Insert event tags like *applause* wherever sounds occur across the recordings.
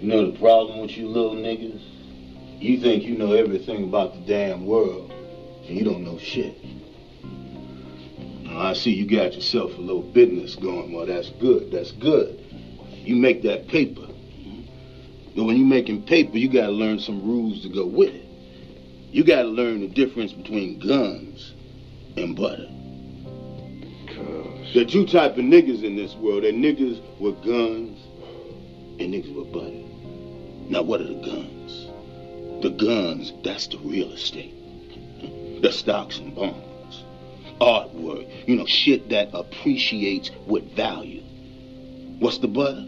You know the problem with you little niggas? You think you know everything about the damn world, and you don't know shit. Now, I see you got yourself a little business going. Well, that's good. That's good. You make that paper. But when you're making paper, you gotta learn some rules to go with it. You gotta learn the difference between guns and butter. There are two type of niggas in this world. There are niggas with guns and niggas with butter. Now, what are the guns? The guns, that's the real estate. *laughs* The stocks and bonds. Artwork. You know, shit that appreciates with value. What's the butter?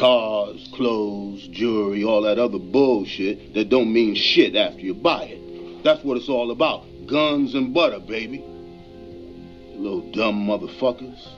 Cars, clothes, jewelry, all that other bullshit that don't mean shit after you buy it. That's what it's all about. Guns and butter, baby. Little dumb motherfuckers.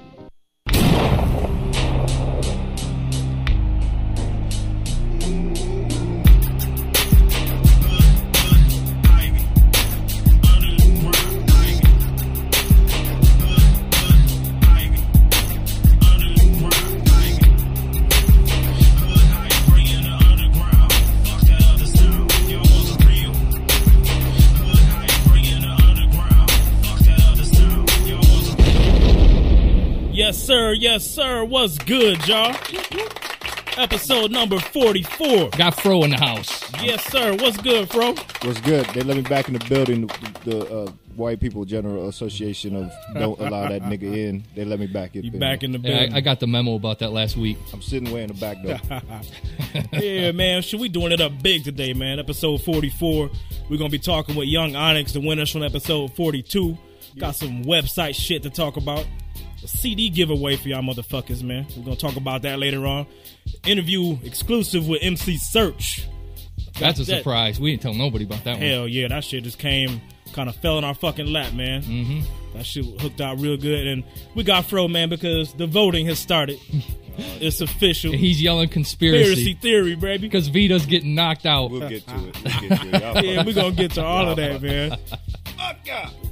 Yes, sir. What's good, y'all? Episode number 44. Got Fro in the house. Yes, sir. What's good, Fro? What's good? They let me back in the building. The, the uh, White People General Association of don't allow that nigga in. They let me back in. You back in the Yeah, building. I, I got the memo about that last week. I'm sitting way in the back door. *laughs* yeah, man. Should we doing it up big today, man? Episode 44. We're going to be talking with Young Onyx, the winners from episode 42. Got some website shit to talk about. A CD giveaway for y'all motherfuckers, man. We're going to talk about that later on. Interview exclusive with MC Serch. That's a that- surprise. We didn't tell nobody about that one. Hell yeah, that shit just came, kind of fell in our fucking lap, man. Mm-hmm. That shit hooked out real good, and we got Fro, man, because the voting has started. *laughs* it's official. He's yelling Conspiracy conspiracy theory, baby. because Vita's getting knocked out. We'll get to it. We'll get to it. *laughs* Yeah, we're gonna get to all of that, man.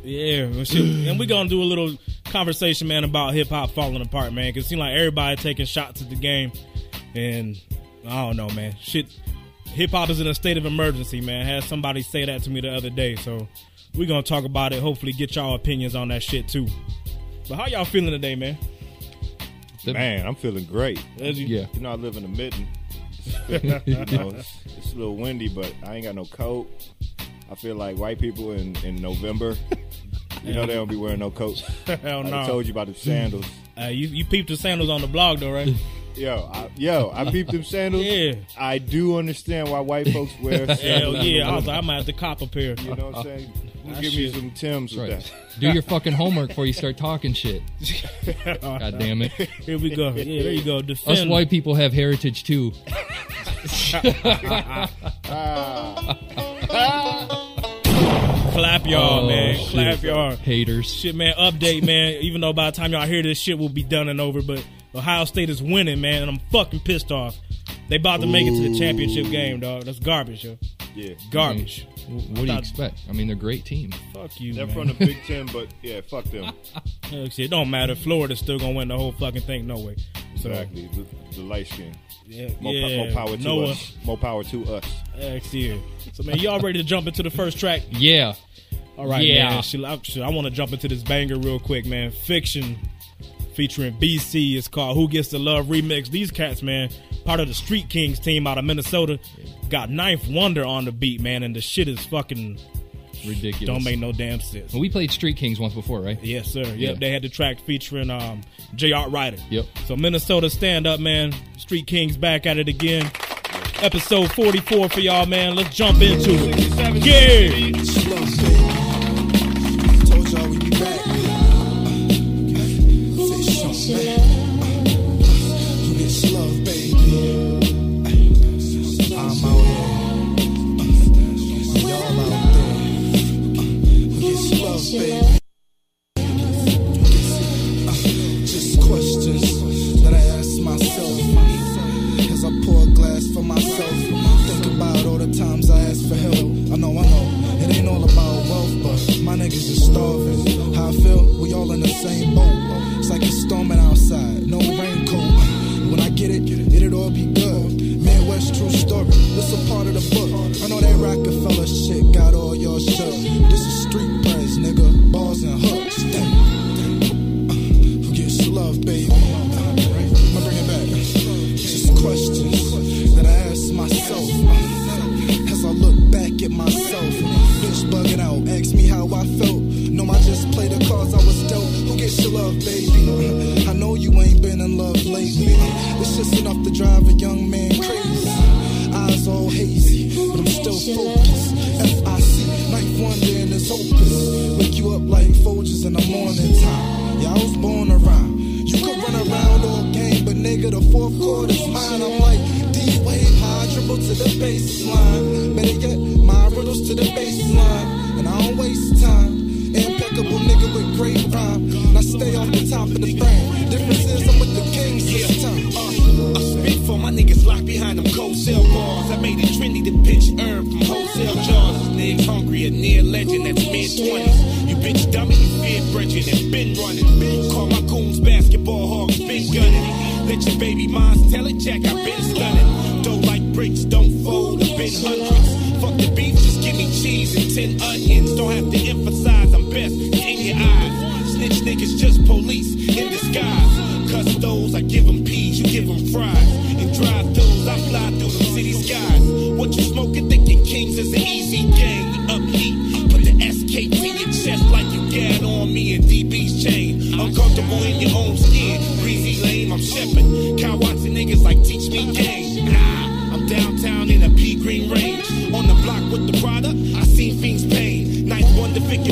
Yeah, well, shit. and we're gonna do a little conversation, man, about hip hop falling apart, man. Cause it seems like everybody taking shots at the game, and I don't know, man. Shit, hip hop is in a state of emergency, man. Had somebody say that to me the other day, so we're gonna talk about it. Hopefully, get y'all opinions on that shit too. But how y'all feeling today, man? Man, I'm feeling great. As you- Yeah. You know, I live in the mitten. *laughs* you know, it's, it's a little windy, but I ain't got no coat. I feel like white people in, in November, you know, they don't be wearing no coats. *laughs* Hell no. I told you about the sandals. *laughs* Uh, you you peeped the sandals on the blog though, right? Yo, I, yo, I peeped them sandals. *laughs* Yeah. I do understand why white folks wear Hell yeah! I was like, I might have to cop a pair. You know what I'm saying? You That give me some Tims with Right. that. Do your fucking homework before you start talking shit. God damn it. Here we go. Yeah, there you go. Us Defend. white people have heritage too. Clap y'all, Oh, man. shit. Clap y'all. Haters. Shit, man. Update, man. Even though by the time y'all hear this, shit will be done and over. But Ohio State is winning, man, and I'm fucking pissed off. They about to make it to the championship game, dog. That's garbage, yo. Yeah. Garbage. What do you expect? I mean, they're a great team. Fuck you, They're man. from the Big Ten, but yeah, fuck them. *laughs* Hell, shit, it don't matter. Florida's still gonna win the whole fucking thing. No way. So, Exactly. The, the light skin. Yeah, More, yeah. po- more power to Noah, us. More power to us. X here. So, man, y'all ready to jump into the first track? Yeah. All right, Yeah. man. Shit, I, I want to jump into this banger real quick, man. Fiction featuring BC is called Who Gets the Love Remix. These cats, man, part of the Street Kings team out of Minnesota, got Ninth Wonder on the beat, man, and the shit is fucking Ridiculous. don't make no damn sense. Well, we played Street Kings once before, right? Yes, sir. Yep, Yeah. they had the track featuring um, J. Art Ryder. Yep. So Minnesota stand up, man. Street Kings back at it again. Episode 44 for y'all, man. Let's jump into it. Yeah.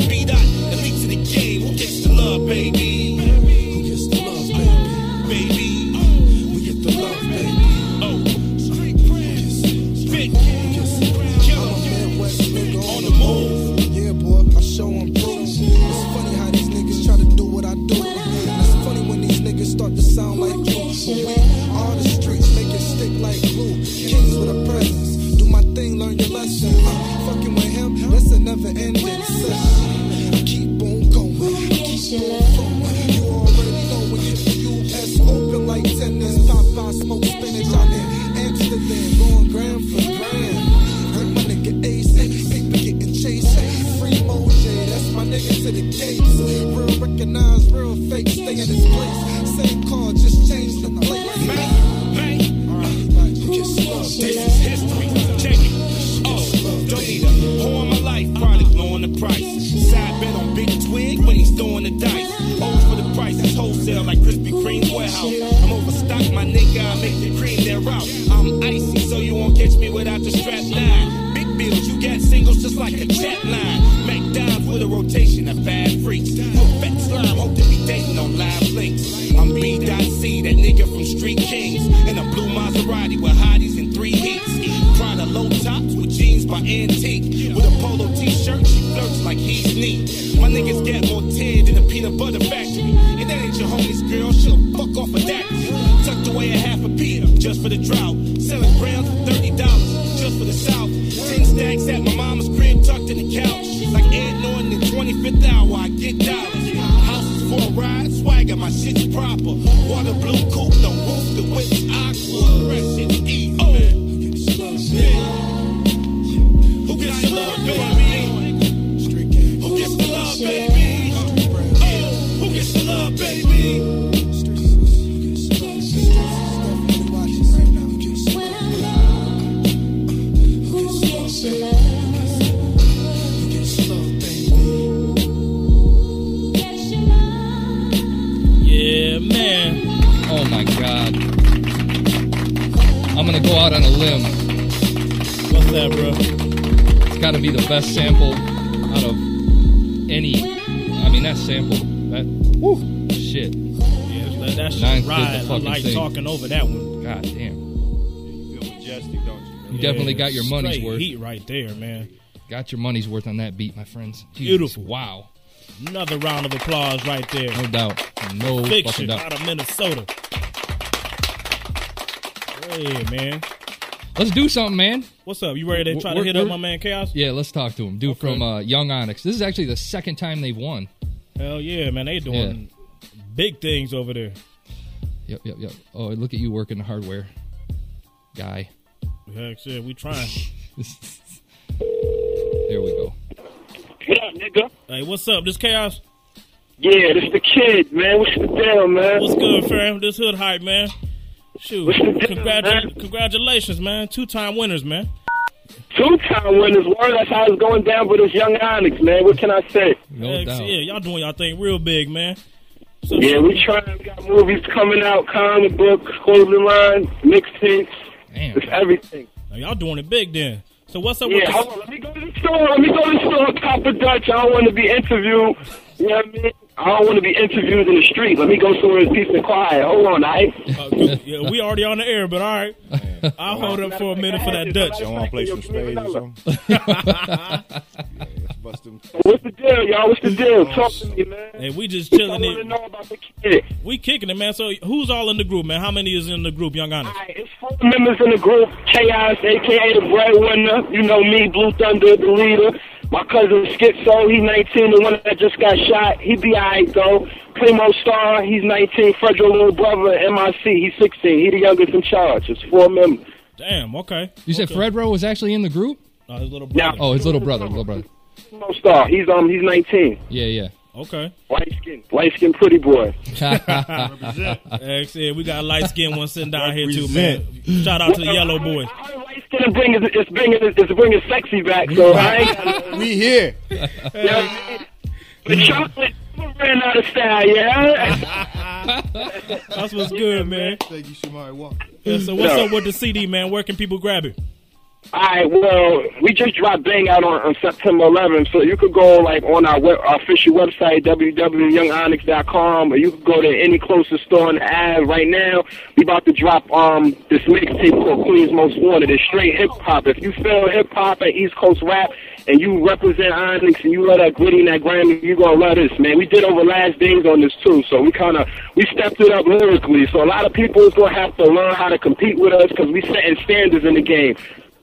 Be that elite to the game. Who gets the love, baby? Oh my god. I'm gonna go out on a limb. What's that, bro? It's gotta be the best sample out of any. I mean, that sample. That. Woo! Shit. Yeah, that, that shit ride. I like thing. talking over that one. God damn. You feel majestic, don't you? You yeah, definitely got your money's worth. heat right there, man. Got your money's worth on that beat, my friends. Beautiful. Wow. Another round of applause right there. No doubt. No Fiction fucking doubt. out of Minnesota. Hey, man. Let's do something, man. What's up? You ready to try we're, to hit up my man Chaos? Yeah, let's talk to him. Dude okay. from uh, Young Onyx. This is actually the second time they've won. Hell yeah, man. They doing yeah. big things over there. Yep, yep, yep. Oh, look at you working the hardware. Guy. Heck yeah, we trying. *laughs* there we go. Nigga? Hey, what's up? This Chaos? Yeah, this the kid, man. What's the deal, man? What's good, fam? This hood hype, man. Shoot, What's the deal, congratu- congratulations, man. Two time winners, man. Two time winners, word. That's how it's going down with this young Onyx, man. What can I say? No Heck, doubt. Yeah, y'all doing y'all thing real big, man. So, Yeah, we trying. We got movies coming out, comic books, clothing line, mixtapes. Damn. It's everything. y'all doing it big then. So what's up Yeah, with hold this? on. Let me go to the store. Let me go to the store. Cop a Dutch. I don't want to be interviewed. You know what I mean? I don't want to be interviewed in the street. Let me go somewhere in peace and quiet. Hold on, all right? Uh, yeah, we already on the air, but all right. I'll hold up for a minute for that Dutch. Y'all want to play some spades or something? *laughs* yeah, bust them. What's the deal, y'all? What's the deal? Talk to me, man. Hey, we just I chilling want to it. know about the kid. We kicking it, man. So who's all in the group, man? How many is in the group, Young Onyx? Alright, it's four members in the group. Chaos, aka the breadwinner. You know me, Blue Thunder, the leader. My cousin Schizo, he's 19, the one that just got shot. He be alright though. Primo Star, he's 19. Fredro, little brother, MIC, he's 16. He the youngest in charge. It's four members. Damn. Okay. You said okay. Fredro was actually in the group? Uh, his little Yeah. brother. Oh, his little brother, little brother. Primo Star, he's um, he's 19. Yeah, yeah. Okay. Light skin, light skin, pretty boy. *laughs* Like said, we got a light skin one sitting down here too, man. Shout out to the yellow boys. I heard light skin is bringing, is bringing, is bringing sexy back. So I ain't got We here. *laughs* the chocolate ran out of style. Yeah. That's what's good, man. Thank you, Shamari Walker. Yeah, so what's Yeah. up with the CD, man? Where can people grab it? All right, well, we just dropped Bang out on, on September 11th, so you could go like on our, web, our official website www.youngonyx.com, or you could go to any closest store in the Ave right now. We about to drop um this mixtape called Queens Most Wanted. It's straight hip hop. If you feel hip hop and East Coast rap, and you represent Onyx and you love that gritty and that grimy, you gonna love this, man. We did over last days on this too, so we kind of we stepped it up lyrically. So a lot of people is gonna have to learn how to compete with us because we setting standards in the game.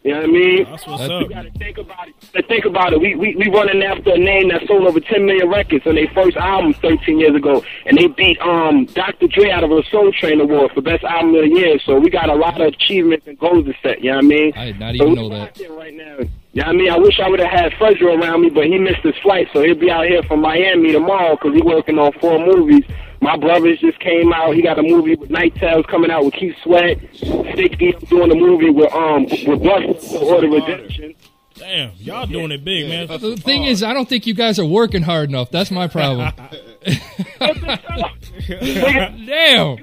You know what I mean? That's what's That's- up. You gotta think about it. You think about it. We, we we running after a name that sold over 10 million records on their first album 13 years ago, and they beat um Dr. Dre out of a Soul Train Award for best album of the year. So we got a lot of achievements and goals to set. You know what I mean? I did not even we know that. rocking Right now. You know what I mean? I wish I would have had Fredro around me, but he missed his flight, so he'll be out here from Miami tomorrow because he's working on four movies. My brothers just came out. He got a movie with Night Tales coming out with Keith Sweat. Sticky doing a movie with um with Buster Order Redemption. Damn, y'all doing it big, man. The thing is, I don't think you guys are working hard enough. That's my problem. *laughs* Damn.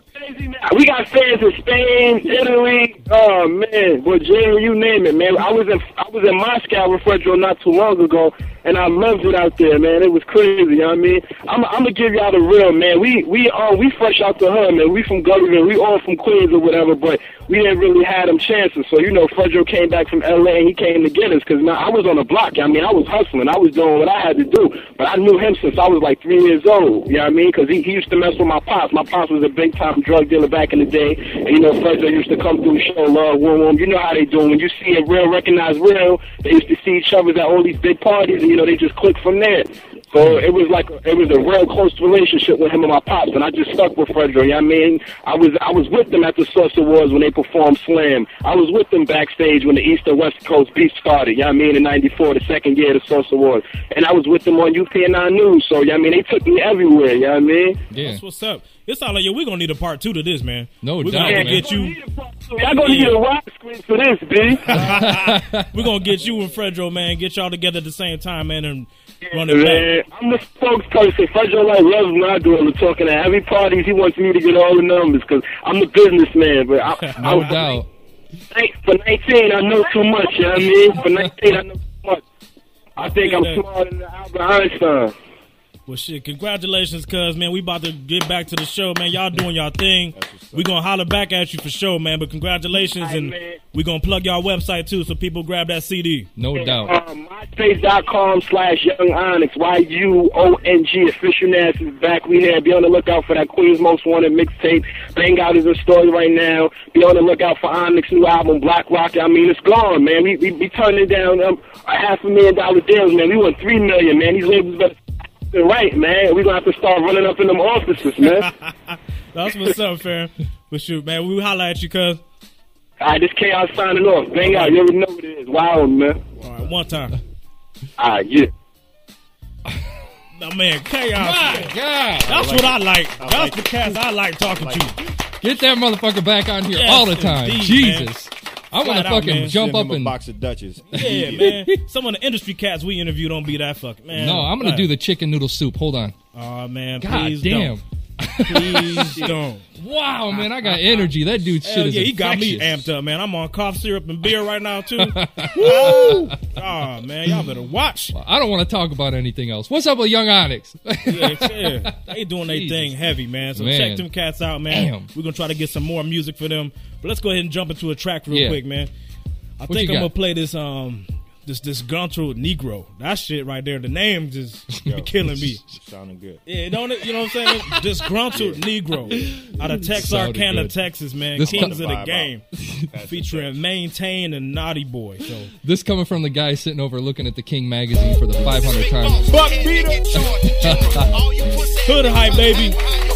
We got fans in Spain, Italy. Oh man, Virginia, you name it, man. I was in I was in Moscow with Fredro not too long ago, and I loved it out there, man. It was crazy. You know what I mean? I'm I'm gonna give y'all the real, man. We we uh we fresh out the hood, man. We from Gulliver, we all from Queens or whatever, but we didn't really have them chances. So you know, Fredro came back from L.A. and he came to get us because man, I was on the block. I mean, I was hustling. I was doing what I had to do, but I knew him since I was like three years old. You know what I mean? Because he, he used to mess with my pops. My pops was a big time drug dealer back in the day, and you know, Fredro used to come through, the show love, woo woo. You know how they do. When you see a real, recognize real, they used to see each other at all these big parties, and you know, they just click from there. So it was like it was a real close relationship with him and my pops, and I just stuck with Fredro. You know what I mean? I was I was with them at the Source Awards when they performed Slam. I was with them backstage when the East and West Coast beef started. You know what I mean? In '94, the second year of the Source Awards, and I was with them on UPN9 News. So you know what I mean? They took me everywhere. You know what I mean? Yeah. That's what's up. It's all like, yo, we're gonna need a part two to this, man. No we're doubt, gonna man. get you. Y'all gonna need a widescreen for this, B. *laughs* We're gonna get you and Fredro, man. Get y'all together at the same time, man, and run it back. I'm the spokesperson. Fredro like loves when I do it. We're talking at every party. He wants me to get all the numbers because I'm the businessman. But I, *laughs* No I, doubt. For 19, I know too much. You know what I mean? For 19, I know too much. I think I'm smarter than Albert Einstein. Well, shit, congratulations, cuz, man. We about to get back to the show, man. Y'all doing y'all thing. we going to holler back at you for sure, man. But congratulations, Aight, and man. we going to plug y'all website, too, so people grab that CD. No doubt. Um, MySpace.com slash Young Onyx. Y-U-O-N-G. Official Nass is back. We here. Be on the lookout for that Queen's Most Wanted mixtape. Bang Out is in story right now. Be on the lookout for Onyx new album, Black Rock. I mean, it's gone, man. We we, we turning down um, a half a million dollar deals, man. We want three million, man. These labels better right, man. we going to have to start running up in them offices, man. *laughs* That's what's up, fam. But shoot, man, we holler at you, cuz. All right, this chaos signing off. Bang out. You already know what it is. Wow, man. All right, one time. All right, *laughs* ah, yeah. *laughs* No man, chaos. My God. That's what I like. That's like the cats I like talking to. Get that motherfucker back on here Yes, all the time. indeed, Jesus. I want Flat to fucking man. jump up him a and. box of Dutches. *laughs* Yeah, man. Some of the industry cats we interview don't be that fucking man. No, I'm going to do the chicken noodle soup. Hold on. Oh man, God please damn. don't. Please *laughs* don't. Wow, man, I got energy. That dude shit Hell is yeah, he got me infectious. amped up, man. I'm on cough syrup and beer right now too. *laughs* Woo! Oh man, y'all better watch. I don't want to talk about anything else. What's up with Young Onyx? Yeah, yeah. They doing their thing heavy, man. So Man. check them cats out, man. Damn. We're gonna try to get some more music for them. But let's go ahead and jump into a track real Yeah. quick, man. I What think you I'm got? gonna play this um this disgruntled Negro. That shit right there. The name just *laughs* be killing me. *laughs* Sounding good. Yeah, don't it? You know what I'm saying? *laughs* Disgruntled Negro out of Texarkana. Texas, man. This Kings of the game, featuring Maintain and Naughty Boy. So this coming from the guy sitting over looking at the King magazine for the 500th time. Buck beat Hood hype, baby.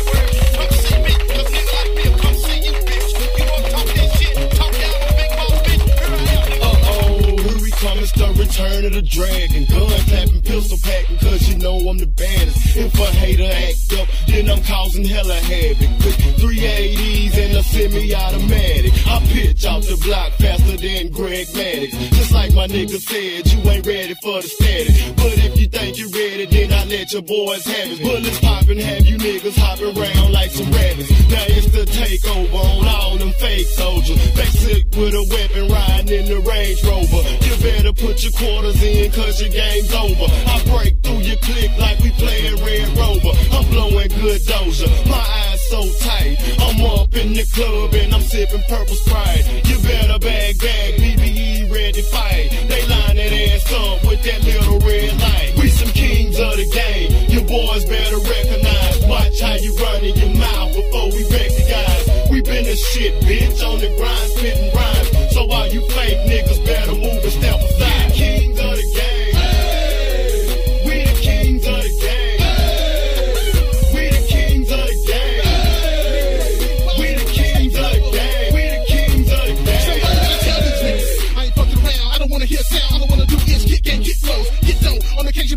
The return of the dragon. Gun clapping, pistol packing, cause you know I'm the baddest. If a hater act up, then I'm causing hella havoc. With 380s and a semi-automatic. I pitch off the block faster than Greg Maddux. Just like my nigga said, you ain't ready for the static. But if you think you're ready, then I let your boys have it. Bullets popping, have you niggas hopping around like some rabbits. Now it's the takeover on all them fake soldiers. Basic with a weapon riding in the Range Rover. You better put your quarters in, cause your game's over. I break through your click like we playing Red Rover. I'm blowing good doja. My eyes so tight. I'm up in the club and I'm sipping purple sprite. You better bag bag, BBE ready fight. They line that ass up with that little red light. We some kings of the game. You boys better recognize. Watch how you running your mouth before we recognize. We been the shit, bitch, on the grind, spitting rhymes. So all you fake niggas better move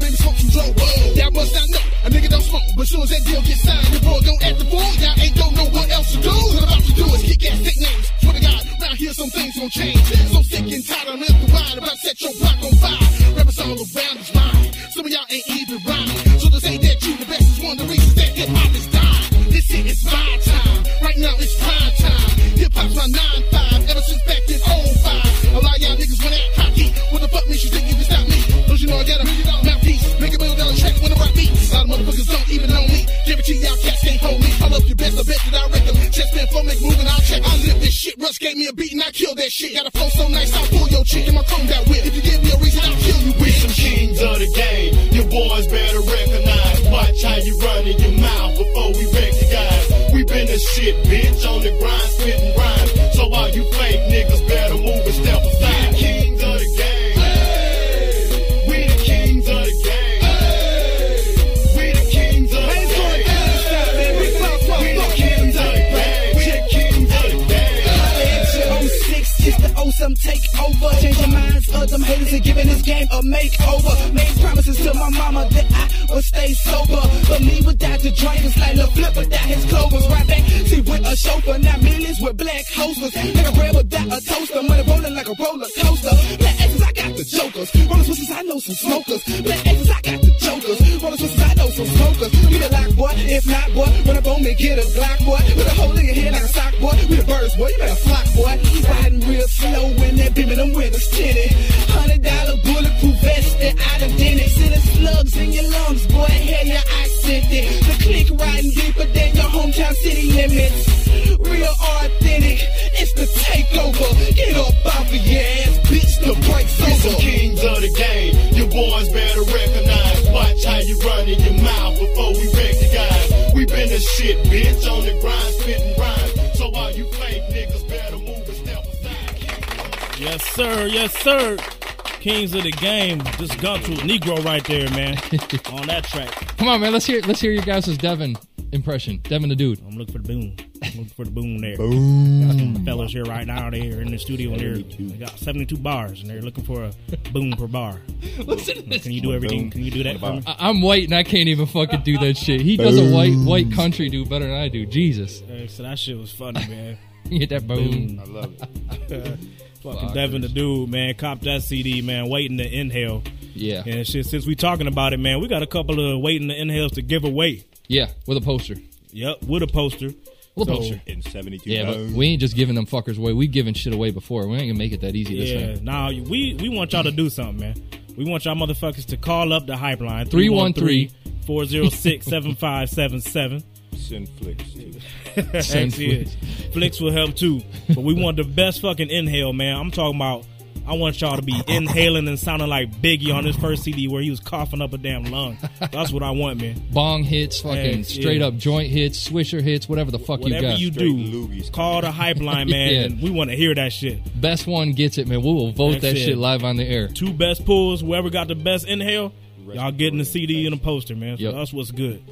smoke some dope. Y'all must not know. A nigga don't smoke. But soon as that deal gets signed, your boy don't act the fool. Y'all ain't don't know what else to do. What I'm about to do is kick ass, take names. Swear to God, here some things gon' change. So sick and tired of the wine. About to set your block on fire. Rappers all around is mine. Some of y'all ain't even rhyming. A motherfuckers don't even know me. Give it to y'all cats can't hold me. I love you best, I bet that I reckon. Chest been flow, make move and I'll check. I live this shit. Russ gave me a beat and I killed that shit. Got a flow so nice, I'll pull your chick in my chrome that whip. If you give me a reason, I'll kill you, We some kings of the game. Your boys better recognize. Watch how you running your mouth before we recognize. We been the shit, bitch, on the grind, spitting haters and giving this game a makeover. Made promises to my mama that I would stay sober. But me without the drink is like a flip without his clovers. Right back, see with a chauffeur. Now millions with black hosters. A bread without a toaster. Money rolling like a roller coaster. Black X's, I got the jokers. Rollers I know some smokers. Black X's, I got the jokers. Rollers I some smokers. We the lock boy, if not boy, run up on me, get a Glock boy. With a hole in your head like a sock boy. We the birds boy, you better flock boy. Riding real slow when that beaming them windows tinted. Hundred dollar bulletproof vest that I done did it. Sending slugs in your lungs, boy. Hell yeah, I sent it. The click riding deeper than your hometown city limits. Real authentic, it's the takeover. Get up off of your ass, bitch. The break's over. kings of the game. Your boys better recognize. Watch how you running your mouth before we recognize. We been the shit, bitch, on the grind, spitting rhymes. So all you fake niggas better move and step aside. Yes, sir. Yes, sir. Kings of the game. This Guntrue Negro right there, man. *laughs* on that track. Come on, man. Let's hear let's hear your guys' Devin impression. Devin the dude. I'm looking for the boom. Looking for the boom there. Boom. The fellas here right now. They're in the studio and they're they got 72 bars and they're looking for a boom per bar. Listen to this. Can you do everything? Boom. Can you do that for me? I- I'm white and I can't even fucking do that shit. He does a white white country dude better than I do. Jesus, Uh, So that shit was funny, man. *laughs* you get that boom. I love it. *laughs* Fucking Devin the dude, man. Cop that CD, man. Waiting to inhale. Yeah, And shit, since we talking about it, man, we got a couple of waiting to inhales to give away. yeah, with a poster. Yep, with a poster. With a So, poster. In 72 Yeah, but we ain't just giving them fuckers away. We giving shit away before. We ain't gonna make it that easy this Yeah, time. now we we want y'all to do something, man. We want y'all motherfuckers to call up the hype line 313-406-7577. Send flicks too. Send Heck, yeah. Flicks will help too. But we want the best fucking inhale, man. I'm talking about I want y'all to be inhaling and sounding like Biggie on his first CD where he was coughing up a damn lung. That's what I want, man. Bong hits, fucking Yeah, straight yeah. up joint hits, swisher hits, whatever the fuck you Whatever got. you Straight do, loogies. call the hype line, man. *laughs* Yeah. and we want to hear that shit. Best one gets it, man. We will vote That's that it. shit live on the air. Two best pulls, whoever got the best inhale, y'all getting the CD and a poster, man. So Yep. that's what's good.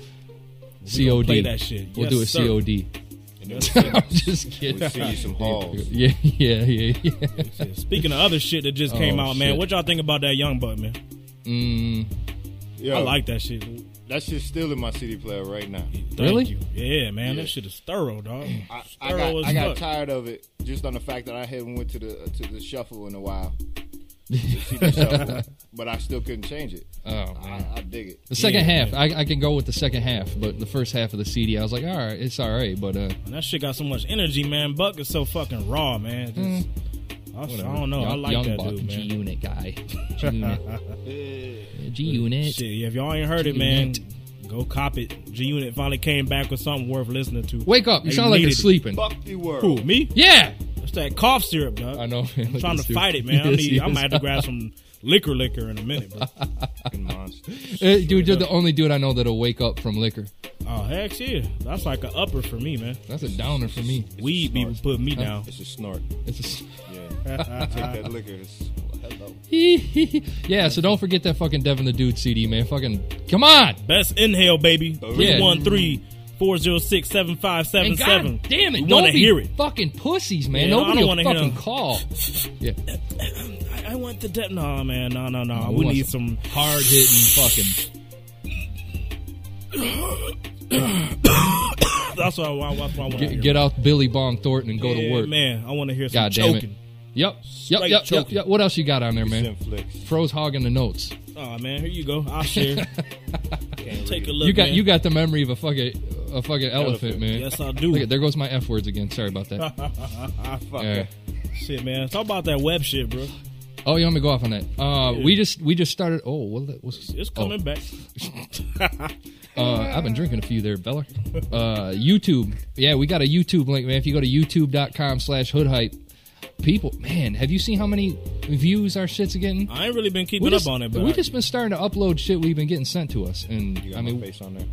COD. play that shit. We'll Yes, do a sir. COD. And then send- I'm just We'll kidding. you some halls. Yeah, *laughs* yeah, yeah, yeah. Speaking of other shit that just came Oh, out, man, shit. what y'all think about that Young Buck, man? Mm, Yo, I like that shit. that shit's still in my CD player right now. Thank Really? you. Yeah, man, Yeah. that shit is thorough, dog. I, I Thorough got as I got fuck. tired of it just on the fact that I haven't went to the to the shuffle in a while. The CD shuffle, but I still couldn't change it. oh man. I, I dig it. The second Yeah, half, I, I can go with the second half, but the first half of the CD, I was like, all right, it's all right, but uh, And that shit got so much energy, man. Buck is so fucking raw, man. Just, I, I don't know. I like young that buck, dude, G man. Unit guy, *laughs* G Unit, G Unit. Shit, if y'all ain't heard it, man, go cop it. G Unit finally came back with something worth listening to. Wake up! You They sound like you're needed it. sleeping. Fuck the world. Who, me? Yeah, It's that cough syrup, dog. I know. Man. I'm trying to fight it, *laughs* man. I, need, I might have to grab some liquor liquor in a minute, bro. *laughs* Monster. Uh, dude, you're the only dude I know that'll wake up from liquor. Oh, heck yeah. That's like an upper for me, man. That's a downer for me. Weed be snort. putting me down. It's a snort. It's a s- Yeah. *laughs* Take that liquor. It's, hello. yeah, so don't forget that fucking Devin the Dude CD, man. Fucking come on. Best inhale, baby. Yeah. 313 406 7577. God damn it, We don't be hear it. fucking pussies, man. Yeah, Nobody don't will wanna fucking them. call. *laughs* Yeah, I, I want the de- No, man. No, no, no. we we need some. hard hitting fucking. *coughs* That's why, I, that's what I want to Get, hear. get out Billy Bong Thornton and go Yeah, to work. Man, I want to hear some God damn it. choking. Yep, yep, yep, yep, choking. yep. What else you got on there, man? Send flicks. Froze hogging the notes. Oh, man. Here you go. I'll share. *laughs* Take a look. you got man. you got the memory of a fucking a fucking elephant, man. Yes, I do. Look at there goes my f words again. Sorry about that. *laughs* Fuck Yeah. Shit, man. Talk about that web shit, bro. Oh, you want me to go off on that? Uh, we just we just started. Oh, what that was? It's oh. coming back. *laughs* Uh, I've been drinking a few there, Beller. Uh, YouTube. Yeah, we got a YouTube link, man. If you go to youtube.com slash hood hype, people, man, have you seen how many views our shit's getting? I ain't really been keeping We just, up on it, but we I- just been starting to upload shit we've been getting sent to us. And I mean, face on there.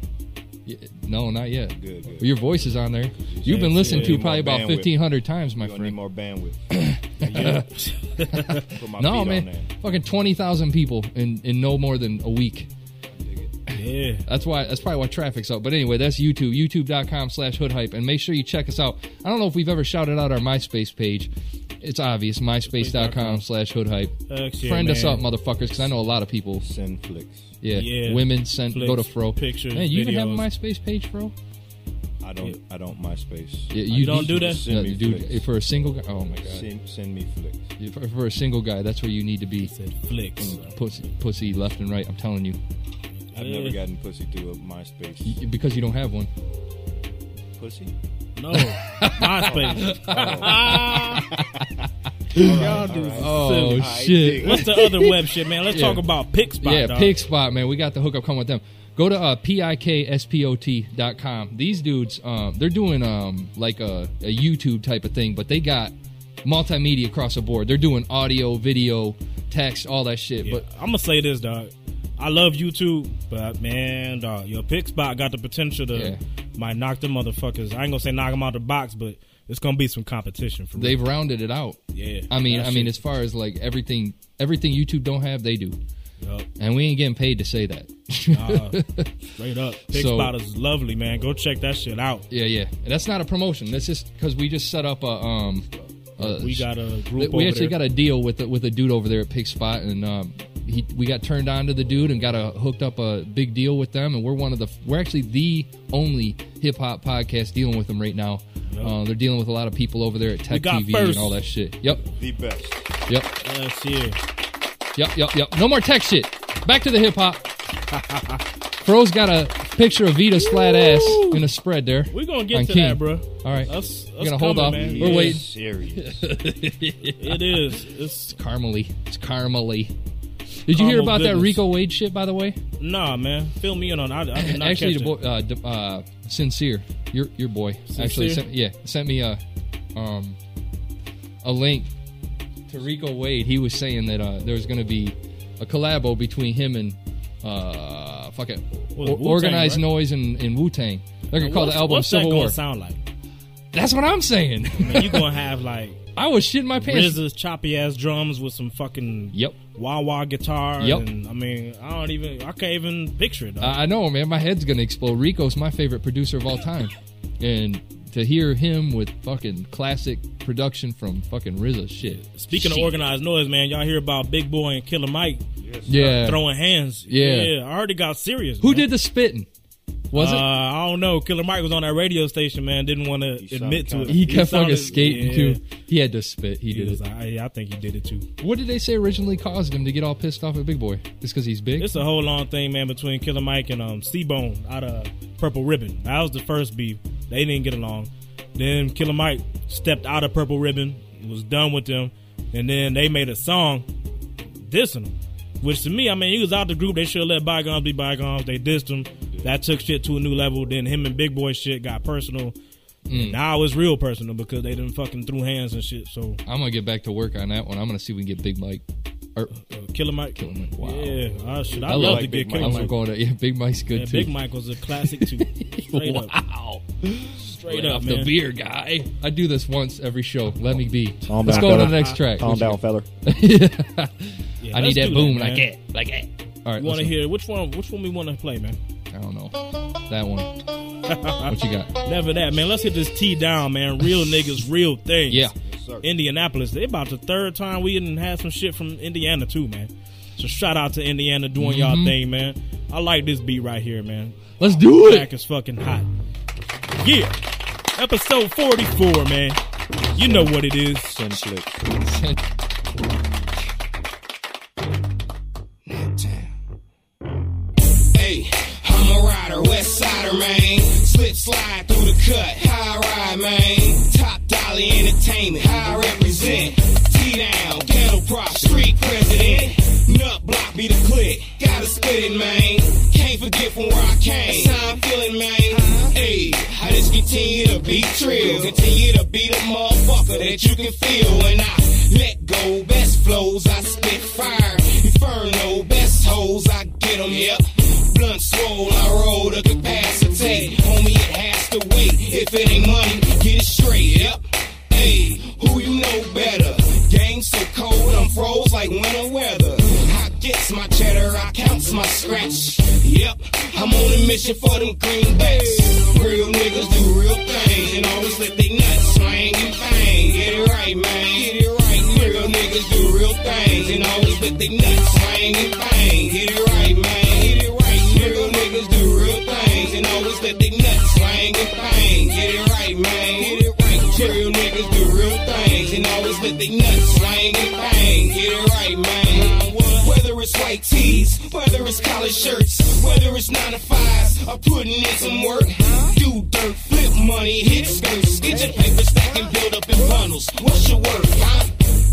No, not yet. Good, good. Your voice is on there. You've been listened to probably about bandwidth. 1,500 times, my You gonna need friend. more bandwidth. *laughs* No, man. Fucking 20,000 people in, in no more than a week. Yeah. That's why. That's probably why traffic's up. But anyway, that's YouTube. YouTube.com slash hood hype. And make sure you check us out. I don't know if we've ever shouted out our MySpace page. It's obvious. MySpace.com slash hood hype. Heck yeah, Friend us up, motherfuckers, because I know a lot of people. Send flicks. Yeah. Yeah. Women send go to Fro. pictures, Man, you even have a. MySpace page, Fro? I don't. I don't MySpace. Yeah, oh, You don't do that? Yeah, Send me dude, flicks. for a single guy. Oh my god. Send, send me flicks. Yeah, For, for a single guy, that's where you need to be. Said flicks. Mm, pussy, pussy left and right. I'm telling you, I've Yeah. never gotten pussy through a MySpace. Y- because you don't have one. Pussy? No, *laughs* MySpace. *laughs* Y'all do Oh shit! What's the other web shit, man? Let's Yeah. talk about Pixspot. yeah, dog. Pig Spot, man. We got the hookup coming with them. Go to uh, pikspot.com. These dudes, um, they're doing um, like a, a YouTube type of thing, but they got multimedia across the board. They're doing audio, video, text, all that shit. Yeah, But I'm gonna say this, dog. I love YouTube, but man, dog, your Pixspot got the potential to Yeah. might knock the motherfuckers. I ain't gonna say knock them out of the box, but it's gonna be some competition for them. they've rounded it out. Yeah, I mean, I mean, as far as like everything, everything YouTube don't have, they do. Yup. and we ain't getting paid to say that. Uh, straight up. Pig So- Spot is lovely, man. Go check that shit out. yeah, yeah. And that's not a promotion. That's just because we just set up a um. A- We got a group we over actually there. got a deal with a, with a dude over there at Pig Spot, and um, he we got turned on to the dude and got a hooked up a big deal with them, and we're one of the we're actually the only hip hop podcast dealing with them right now. Uh, they're dealing with a lot of people over there at Tech TV first. and all that shit. Yep, The best. yep, Yes, yeah. yep, yep, yep. No more tech shit. Back to the hip hop. *laughs* Fro's got a picture of Vita's flat ass in a spread there. We're gonna get to King. that, bro. All right, That's, that's We're gonna hold coming, off. Man. We're waiting. Serious. It is. It's caramely. It's caramely. Did you hear about that. Rico Wade shit? By the way, nah, man. Fill me in on. I, I did not actually, the boy, uh, uh, sincere, your your boy, actually, sent, yeah, sent me a um a link to Rico Wade. He was saying that uh, there was going to be a collabo between him and uh, fuck it, Well, Organized right? Noise and, and Wu Tang. They're gonna call the album what's Civil that War. sound like? That's what I'm saying. Man, you gonna have like *laughs* I was shitting my pants. RZA's choppy ass drums with some fucking Yep. wah wah guitar. Yep. And I mean, I don't even. I can't even picture it. Though. I I know, man. My head's gonna explode. Rico's my favorite producer of all time, and to hear him with fucking classic production from fucking RZA, shit. Speaking Shit. of organized noise, man, y'all hear about Big Boi and Killer Mike yeah. throwing hands? Yeah. I already got serious. Who man. did the spitting? Was uh, it? I don't know. Killer Mike was on that radio station, man. Didn't want to admit to it. He kept fucking sounded- skating yeah. too. He had to spit. He, He did was it. like, yeah, I think he did it too. What did they say originally caused him to get all pissed off at Big Boi? Just because he's big? It's a whole long thing, man, between Killer Mike and um, C-Bone out of Purple Ribbon. That was the first beef. They didn't get along. Then Killer Mike stepped out of Purple Ribbon, was done with them, and then they made a song dissing him. Which to me, I mean, he was out the group. They should have let bygones be bygones. They dissed him. That took shit to a new level. Then him and Big Boi shit got personal. Mm. And now it's real personal because they didn't fucking threw hands and shit. So I'm gonna get back to work on that one. I'm gonna see if we can get Big Mike. Or, uh, Killer Mike, Killer Mike, wow. yeah, I should. I, I love love to Big get Mike. Killer I'm Mike. going to yeah. Big Mike's good Yeah, too. Big Mike was a classic too. *laughs* Straight up, wow. Straight Right up, off man. the beer guy. I do this once every show. Let me be. Calm Let's down, go to the next track. Calm What down, fella. *laughs* got? Yeah, I need that boom man. like that, like that. All right, You want to hear which one? Which one we want to play, man? I don't know that one. *laughs* What you got? Never that, man. Let's hit this T down, man. Real *laughs* niggas, real things. Yeah. sir. Indianapolis. They about the third time we didn't have some shit from Indiana too, man. So shout out to Indiana doing y'all Mhm. thing, man. I like this beat right here, man. Let's do Back it. is fucking hot. Yeah. Episode 44, man. You know what it is. Simply. Slide through the cut, high ride, man. Top dolly entertainment, high represent. T down, ghetto prop, street president. Nut block be the click, gotta spit it, man. Can't forget from where I came. That's how I'm feeling, man. Hey, I just continue to be trill. Continue to be the motherfucker that you can feel when I let go. Best flows, I spit fire. Inferno, best hoes, I get them, yep. Blunt swole, I roll the capacity. If it ain't money, get it straight, yep. Hey, who you know better? Game so cold, I'm froze like winter weather. I gets my cheddar, I counts my scratch. Yep, I'm on a mission for them greenbacks. Real niggas do real things and always let they nuts swing and bang. Get it right, man. Get it right. Real niggas do real things and always let they nuts swing and bang. Get it right, and always let they nuts swing and bang. Get it right, man. Whether it's white tees, whether it's collar shirts, whether it's nine to fives, or putting in some work. Do dirt, flip money, hit skirts, get your paper stack and build up in bundles. What's your worth, huh?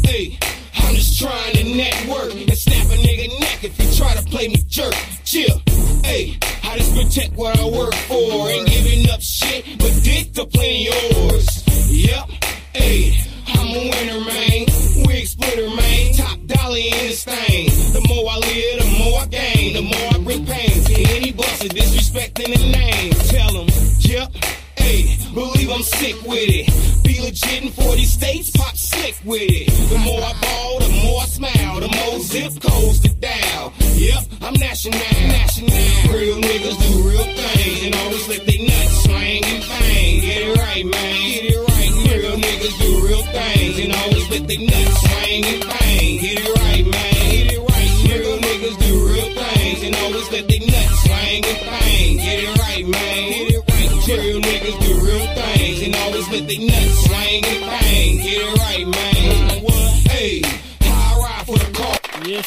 Hey, I'm just trying to network and snap a nigga neck if he try to play me jerk. Chill, hey, I just protect what I work for. Ain't giving up shit, but dick to plenty yours. Yep, hey, I'm a winner, man. Wig splitter, man. Top dollar in this thing. The more I live, the more I gain. The more I bring pain to any busted disrespecting the name. Tell them, yep. Hey, believe I'm sick with it. Be legit in 40 states, pop slick with it. The more I ball, the more I smile. The more zip codes to dial. Yep, I'm national.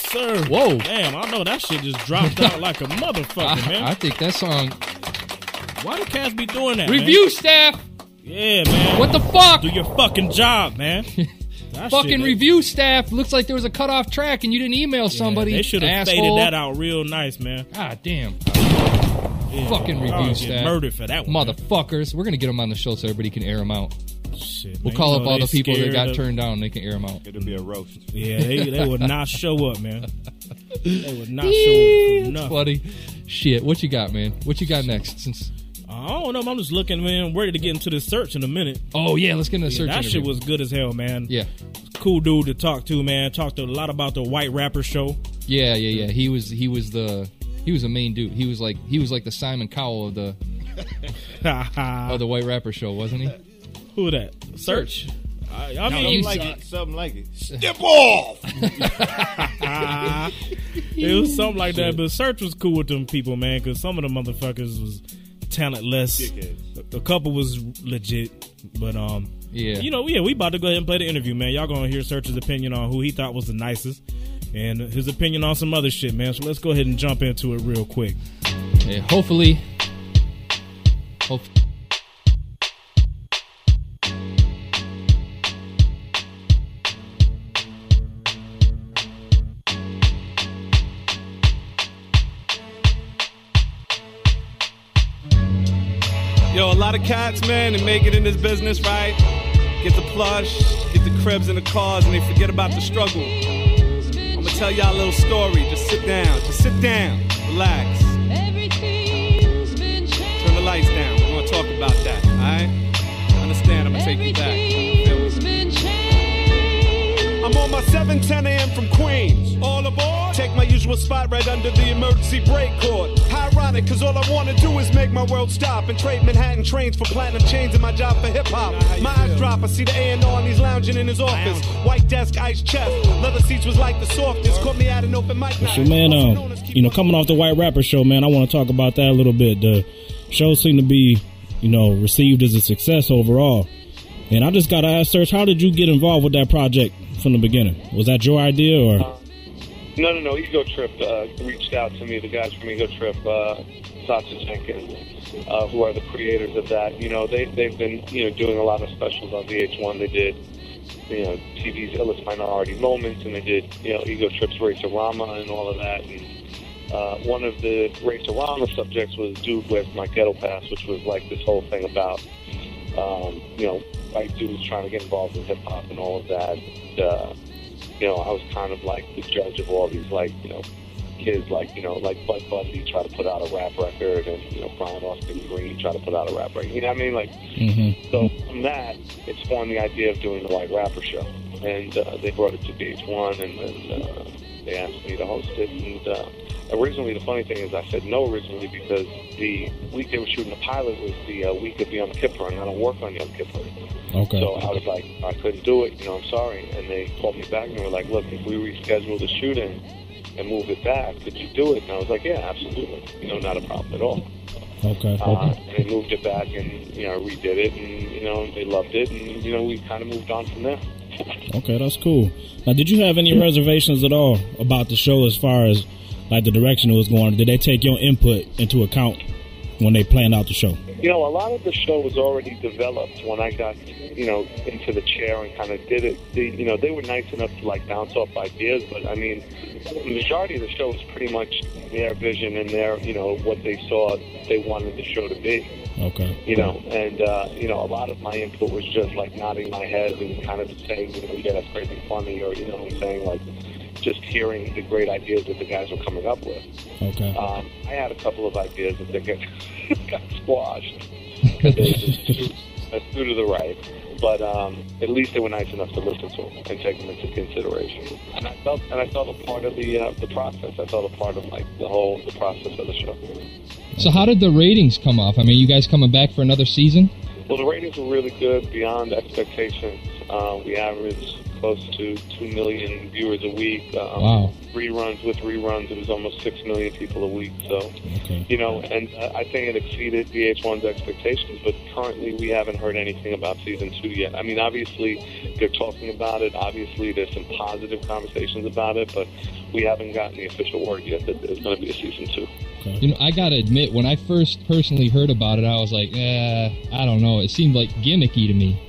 Sir. Whoa. Damn, I know that shit just dropped out *laughs* like a motherfucker, man. I, think that song. Why do cats be doing that? Review staff. Yeah, man. What the fuck? Do your fucking job, man. *laughs* Fucking shit, review staff. Looks like there was a cut off track and you didn't email Yeah, somebody. They should have faded that out real nice, man. God damn. Yeah, Fucking review staff. murdered for that one. man. Motherfuckers. We're going to get them on the show so everybody can air them out. Shit, We'll man, call you up all the people that got of- turned down and they can air them out. It'll be a roast. Yeah, they they would not show up, man. They would not show up for That's funny. Shit. What you got, man? What you got next? Since I don't know. I'm just looking, man. Ready to get into this Serch in a minute. Oh, yeah. Let's get into the Yeah, Serch that interview. shit was good as hell, man. Yeah. Cool dude to talk to, man. Talked a lot about the white rapper show. Yeah, yeah, yeah. He was he was the he was the main dude. He was like he was like the Simon Cowell of the *laughs* of the White Rapper show, wasn't he? Who that? Serch. I, I No, mean, you Something like it. Something like it. Step off. *laughs* *laughs* it was something like that. But Serch was cool with them people, man, because some of the motherfuckers was talentless. Dickheads. A couple was legit, but um, Yeah. you know, yeah, we about to go ahead and play the interview, man. Y'all gonna hear Serch's opinion on who he thought was the nicest, and his opinion on some other shit, man. So let's go ahead and jump into it real quick. Yeah, hopefully. Hope, lot of cats, man, and make it in this business, right? Get the plush, get the cribs and the cars, and they forget about the struggle. I'm gonna tell y'all a little story. Just sit down. Just sit down. Relax. Turn the lights down. We're gonna talk about that, alright? Understand, I'm gonna take you back. I'm on my 7:10 a.m. from Queens. All aboard. Take my usual spot right under the emergency brake cord. How ironic, cause all I wanna do is make my world stop and trade Manhattan trains for platinum chains in my job for hip hop. My eyes drop, I see the A&R and he's lounging in his office. White desk, ice chest. Leather seats was like the softest. Caught me at an open mic night. So, man, Also um, you know, coming off the White Rapper show, man, I want to talk about that a little bit. The show seemed to be, you know, received as a success overall. And I just got to ask, Serch, how did you get involved with that project from the beginning? Was that your idea or? No, no, no. Ego Trip uh, reached out to me. The guys from Ego Trip, uh, Sacha Jenkins, uh, who are the creators of that. You know, they they've been you know doing a lot of specials on VH1. They did you know TV's Illest Minority Moments, and they did you know Ego Trip's Racerama and all of that. And uh, one of the Racerama subjects was Dude Where's My Ghetto Pass, which was like this whole thing about um, you know white dudes trying to get involved in hip hop and all of that. And, uh, you know, I was kind of like the judge of all these like, you know, kids like, you know, like Bud Bundy try to put out a rap record and, you know, Brian Austin Green try to put out a rap record. You know what I mean? Like, Mm-hmm. so from that, it spawned the idea of doing the White Rapper Show. And uh, they brought it to VH1 and then uh, they asked me to host it. And uh, originally, the funny thing is I said no originally because the week they were shooting the pilot was the uh, week of the Yom Kippur and I don't work on Yom Kippur. Okay. So I was like, I couldn't do it. You know, I'm sorry. And they called me back and were like, look, if we reschedule the shooting and move it back, could you do it? And I was like, yeah, absolutely. You know, not a problem at all. Okay. Uh, okay. and they moved it back and, you know, redid it and, you know, they loved it. And, you know, we kind of moved on from there. Okay, that's cool. Now, did you have any reservations at all about the show as far as like the direction it was going? Did they take your input into account when they planned out the show? You know, a lot of the show was already developed when I got, you know, into the chair and kind of did it. They, you know, they were nice enough to like bounce off ideas, but I mean, the majority of the show was pretty much their vision and their, you know, what they saw they wanted the show to be. Okay. You know, and uh, you know, a lot of my input was just like nodding my head and kind of saying, you know, yeah, that's crazy funny, or you know, what I'm saying like just hearing the great ideas that the guys were coming up with. Okay. Um, I had a couple of ideas that they got, *laughs* got squashed because they just to the right. but um, at least they were nice enough to listen to them and take them into consideration. And I felt and I felt a part of the uh, the process. I felt a part of like the whole the process of the show. So how did the ratings come off? I mean, you guys coming back for another season? Well, the ratings were really good, beyond expectations. Uh, we averaged close to two million viewers a week. Um, Wow. Reruns with reruns, it was almost six million people a week. So, Okay. you know, and uh, I think it exceeded VH1's expectations. But currently, we haven't heard anything about season two yet. I mean, obviously, they're talking about it. Obviously, there's some positive conversations about it, but we haven't gotten the official word yet that there's going to be a season two. You know, I gotta admit, when I first personally heard about it, I was like, eh, I don't know. It seemed like gimmicky to me.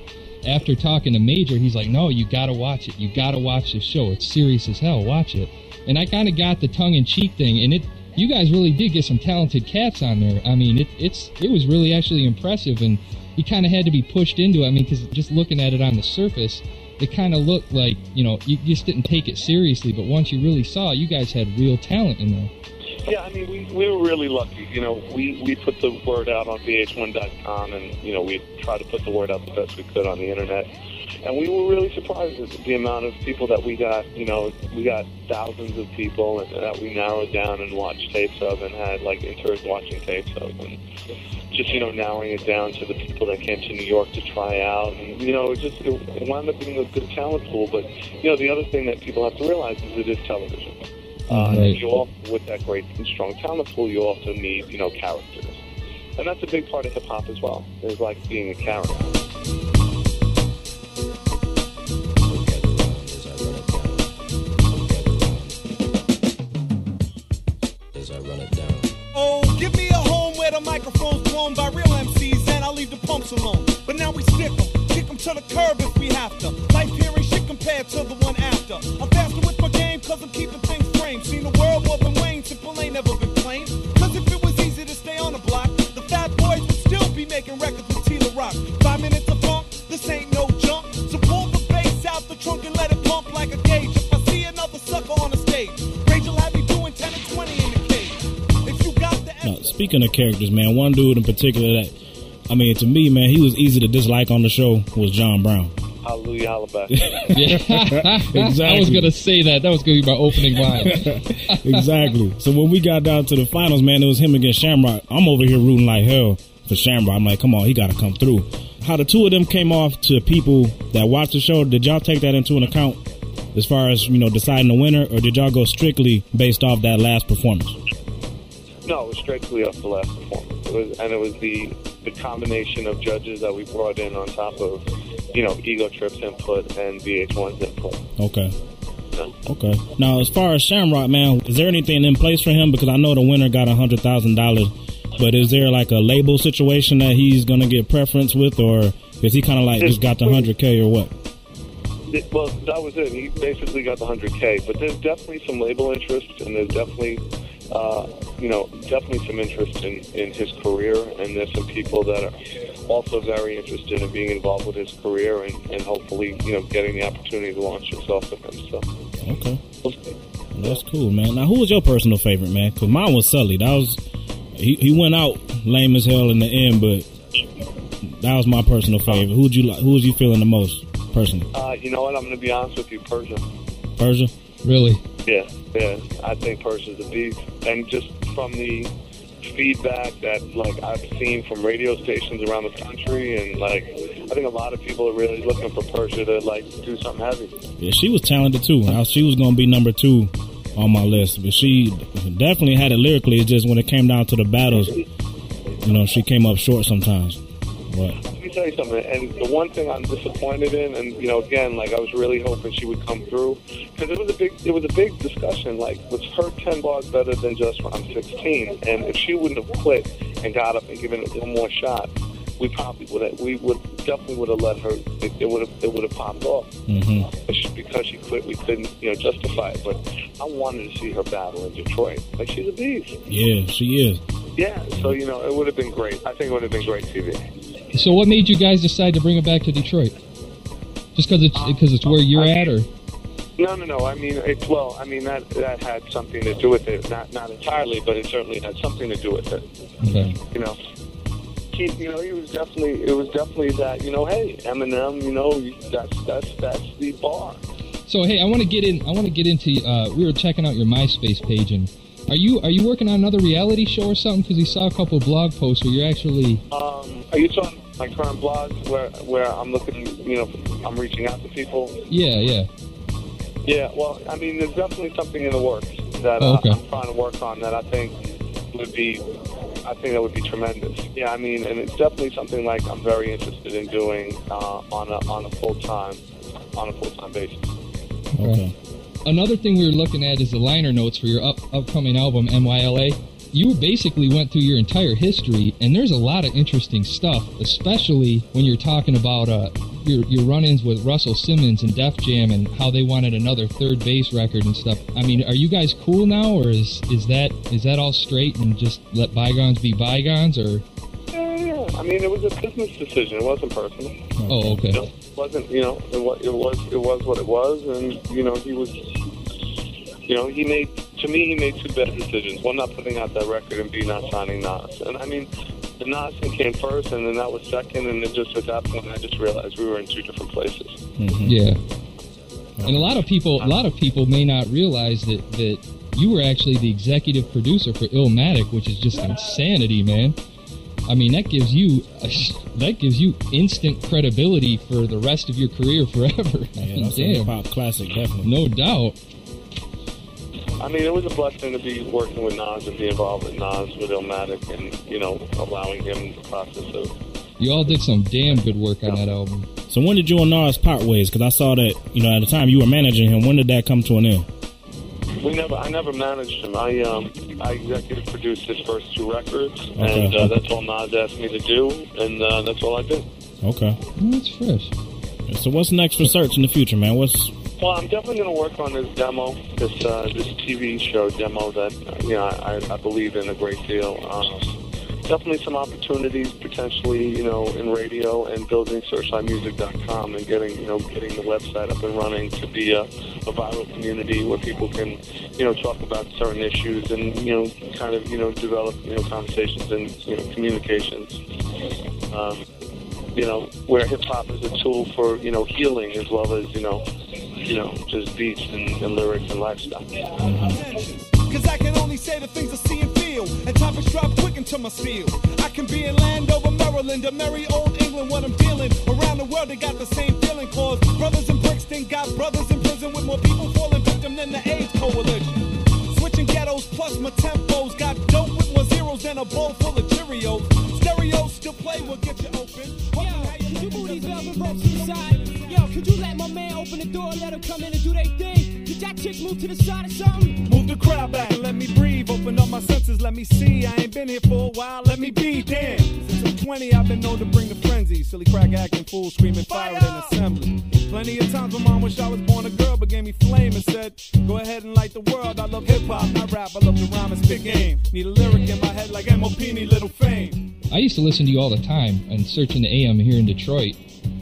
After talking to Major, he's like, no, you gotta watch it. You gotta watch this show. It's serious as hell. Watch it. And I kind of got the tongue in cheek thing, and it. You guys really did get some talented cats on there. I mean, it, it's it was really actually impressive, and you kind of had to be pushed into it. I mean, because just looking at it on the surface, it kind of looked like you know you just didn't take it seriously. But once you really saw, it, you guys had real talent in there. Yeah, I mean, we, we were really lucky. You know, we, we put the word out on VH1.com, and, you know, we tried to put the word out the best we could on the internet. And we were really surprised at the amount of people that we got. You know, we got thousands of people that we narrowed down and watched tapes of and had, like, interns watching tapes of. And just, you know, narrowing it down to the people that came to New York to try out. And, you know, it just it wound up being a good talent pool. But, you know, the other thing that people have to realize is it is television. Uh, Right. You also, with that great and strong talent pool, you also need, you know, characters. And that's a big part of hip hop as well. Is like being a character. Oh, give me a home where the microphone's blown by real MCs and I'll leave the pumps alone. But now we stick 'em, kick 'em to the curb if we have to. Life here ain't shit compared to the one after. I'm faster with my game cause I'm keeping speaking of characters, man, one dude in particular that, I mean, to me, man, he was easy to dislike on the show was John Brown. Hallelujah, holla back. Yeah, *laughs* *laughs* I was gonna say that. That was gonna be my opening line. *laughs* exactly. So when we got down to the finals, man, it was him against Shamrock. I'm over here rooting like hell for Shamrock. I'm like, come on, he got to come through. How the two of them came off to people that watched the show, did y'all take that into an account as far as, you know, deciding the winner, or did y'all go strictly based off that last performance? No, it was strictly off the last performance. It was, and it was the the combination of judges that we brought in on top of, you know, Ego Trip's input and VH1's input. Okay. Okay. Now, as far as Shamrock, man, is there anything in place for him? Because I know the winner got a hundred thousand dollars, but is there like a label situation that he's gonna get preference with, or is he kind of like just got the hundred k or what? It- well, that was it. He basically got the 100K, but there's definitely some label interest, and there's definitely, uh, you know, definitely some interest in, in his career, and there's some people that are also very interested in being involved with his career and, and hopefully, you know, getting the opportunity to launch himself with him. So, Okay, that's cool, man. Now, who was your personal favorite, man? Because mine was Sully. That was he. He went out lame as hell in the end, but that was my personal favorite. Who'd you like? Who was you feeling the most personally? Uh, you know what? I'm going to be honest with you, Persia. Persia. really? Yeah, yeah. I think Persia's a beast, and just from the feedback that like I've seen from radio stations around the country, and like I think a lot of people are really looking for Persia to like do something heavy. Yeah, she was talented too. Now, She was to be number two on my list, but she definitely had it lyrically. It's just when it came down to the battles, you know, she came up short sometimes. But tell you something, and the one thing I'm disappointed in, and you know, again, like I was really hoping she would come through, because it was a big, it was a big discussion. Like, was her 10 bars better than just I'm 16? And if she wouldn't have quit and got up and given it one more shot, we probably would have, we would definitely would have let her. It, it would have, it would have popped off. hmm But she, because she quit, we couldn't, you know, justify it. But I wanted to see her battle in Detroit. Like she's a beast. yeah, she is. Yeah. So you know, it would have been great. I think it would have been great TV. So what made you guys decide to bring it back to Detroit? Just because it's because it's where you're at, or No, no, no. I mean, it's well. I mean that that had something to do with it. Not not entirely, but it certainly had something to do with it. okay. You know. he, you know, he was definitely, it was definitely that, you know, hey, Eminem, you know, that's that's that's the bar. So hey, I want to get in. I want to get into. Uh, we were checking out your MySpace page, and are you are you working on another reality show or something? Because we saw a couple blog posts where you're actually. Um, are you talking my current blog where where I'm looking, you know, I'm reaching out to people? Yeah, yeah. Yeah, well, I mean, there's definitely something in the works that Oh, uh, okay. I'm trying to work on that I think would be, I think that would be tremendous. Yeah, I mean, and it's definitely something like I'm very interested in doing uh, on a on a full time on a full time basis. Okay. Another thing we were looking at is the liner notes for your up, upcoming album MYLA. You basically went through your entire history, and there's a lot of interesting stuff, especially when you're talking about uh, your your run-ins with Russell Simmons and Def Jam and how they wanted another 3rd Bass record and stuff. I mean, are you guys cool now, or is is that is that all straight and just let bygones be bygones, or? I mean, it was a business decision. It wasn't personal. Oh, okay. It wasn't you know it was it was it was what it was, and you know he was. You know, he made to me he made two bad decisions. One, not putting out that record, and B, not signing Nas. And I mean, the Nas thing came first, and then that was second, and then just at that point, I just realized we were in two different places. Mm-hmm. Yeah. And a lot of people, a lot of people may not realize that that you were actually the executive producer for Illmatic, which is just insanity, man. I mean, that gives you that gives you instant credibility for the rest of your career forever. *laughs* Yeah, that's Damn, hip hop classic, definitely. no doubt. I mean, it was a blessing to be working with Nas and be involved with Nas with Illmatic, and you know, allowing him the process of You all did some damn good work on that album. So when did you and Nas part ways? Because I saw that you know at the time you were managing him. When did that come to an end? We never, I never managed him. I, um, I executive produced his first two records, Okay. and uh, that's all Nas asked me to do, and uh, that's all I did. Okay. Oh, that's fresh. So what's next for Serch in the future, man? What's Well, I'm definitely going to work on this demo, this uh, this TV show demo that uh, you know I, I believe in a great deal. Um, definitely some opportunities potentially, you know, in radio and building searchlinemusic.com and getting you know getting the website up and running to be a, a viral community where people can you know talk about certain issues and you know kind of you know develop you know conversations and you know communications. Um, you know, where hip hop is a tool for you know healing as well as you know, you know, just beats and, and lyrics and lifestyle. Cause I can only say the things I see and feel. And topics drop quick into my steel. I can be in Landover, Maryland, or merry old England when I'm dealing. Around the world, they got the same feeling. Cause brothers in Brixton got brothers in prison with more people falling victim than the AIDS coalition. Switching ghettos plus my tempos. Got dope with more zeros than a bowl full of Cheerios. Stereos still play will get you open. Could you move these velvet ropes to the side? Yo, could you let my man open the door, let him come in and do their thing? Did that chick move to the side or something? Move the crowd back and let me breathe. Open up my senses, let me see. I ain't been here for a while, let me be. Damn. Since I'm 20, I've been known to bring the frenzy. Silly crack acting fool, screaming fire in assembly. Plenty of times my mom wished I was born a girl, but gave me flame and said, Go ahead and light the world. I love hip hop, I rap, I love the rhyme and spit game. Need a lyric in my head like MOP, need little fame. I used to listen to you all the time and searching the AM here in Detroit,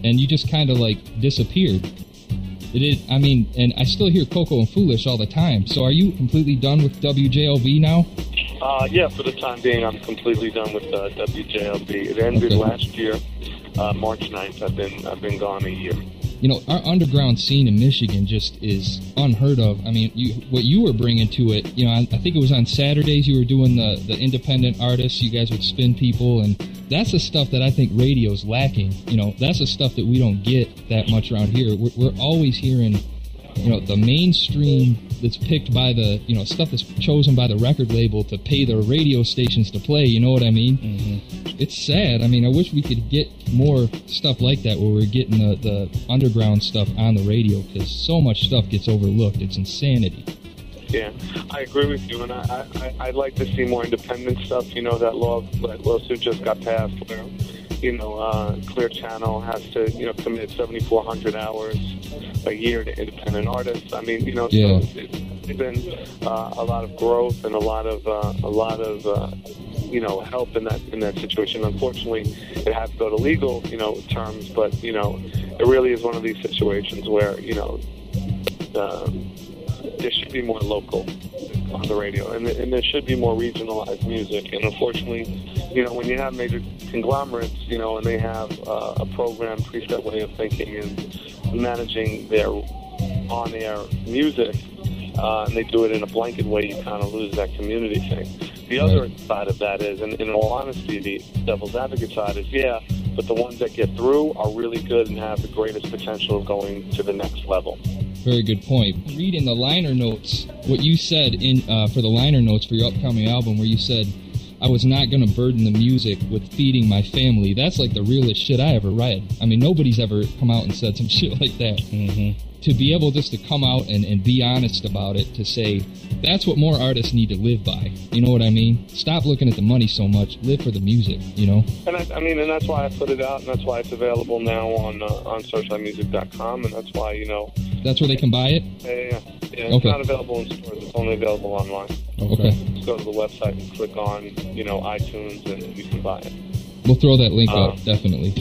and you just kind of like disappeared. It is, I mean, and I still hear Coco and Foolish all the time. So are you completely done with WJLB now? Uh, yeah, for the time being, I'm completely done with uh, WJLB. It ended Okay. last year, uh, March 9th. I've been I've been gone a year. You know, our underground scene in Michigan just is unheard of. I mean, you, what you were bringing to it, you know, I, I think it was on Saturdays you were doing the, the independent artists. You guys would spin people, and that's the stuff that I think radio's lacking. You know, that's the stuff that we don't get that much around here. We're, we're always hearing, you know, the mainstream that's picked by the, you know, stuff that's chosen by the record label to pay the radio stations to play. You know what I mean? Mm-hmm. It's sad. I mean, I wish we could get more stuff like that where we're getting the, the underground stuff on the radio because so much stuff gets overlooked. It's insanity. Yeah, I agree with you, and I, I I'd like to see more independent stuff. You know, that law that lawsuit just got passed where, you know, uh, Clear Channel has to you know commit 7,400 hours a year to independent artists. I mean, you know, Yeah. so it's been uh, a lot of growth and a lot of uh, a lot of uh, you know help in that in that situation. Unfortunately, it had to go to legal you know terms, but you know, it really is one of these situations where you know. Um, there should be more local on the radio, and, and there should be more regionalized music. And unfortunately, you know, when you have major conglomerates, you know, and they have uh, a program preset way of thinking and managing their on-air music, uh, and they do it in a blanket way, you kind of lose that community thing. The other side of that is, and in all honesty, the devil's advocate side is, yeah, but the ones that get through are really good and have the greatest potential of going to the next level. Very good point. Reading the liner notes, what you said in uh, for the liner notes for your upcoming album, where you said, "I was not going to burden the music with feeding my family." That's like the realest shit I ever read. I mean, nobody's ever come out and said some *laughs* shit like that. Mm-hmm. To be able just to come out and, and be honest about it, to say that's what more artists need to live by. You know what I mean? Stop looking at the money so much. Live for the music. You know. And I, I mean, and that's why I put it out, and that's why it's available now on uh, on serchlightmusic.com, and that's why you know, That's where they can buy it. yeah, yeah, yeah it's Okay. not available in stores; it's only available online. Okay. Just go to the website and click on, you know, iTunes, and you can buy it. We'll throw that link Uh, up definitely.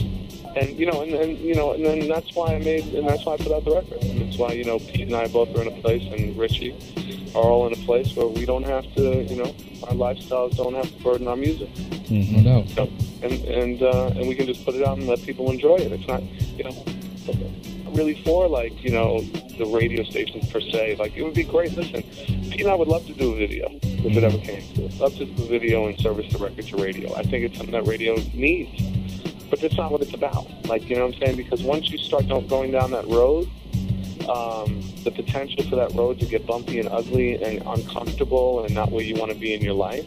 And you know, and then you know, and then that's why I made, and that's why I put out the record. And that's why you know, Pete and I both are in a place, and Richie are all in a place where we don't have to, you know, our lifestyles don't have to burden our music. No doubt. So, and and uh, and we can just put it out and let people enjoy it. It's not, you know, really for like you know the radio stations per se. Like it would be great. Listen, Pete and I would love to do a video if it ever came to it. Love to do a video and service the record to radio. I think it's something that radio needs, but that's not what it's about. Like you know what I'm saying? Because once you start going down that road. Um, the potential for that road to get bumpy and ugly and uncomfortable and not where you want to be in your life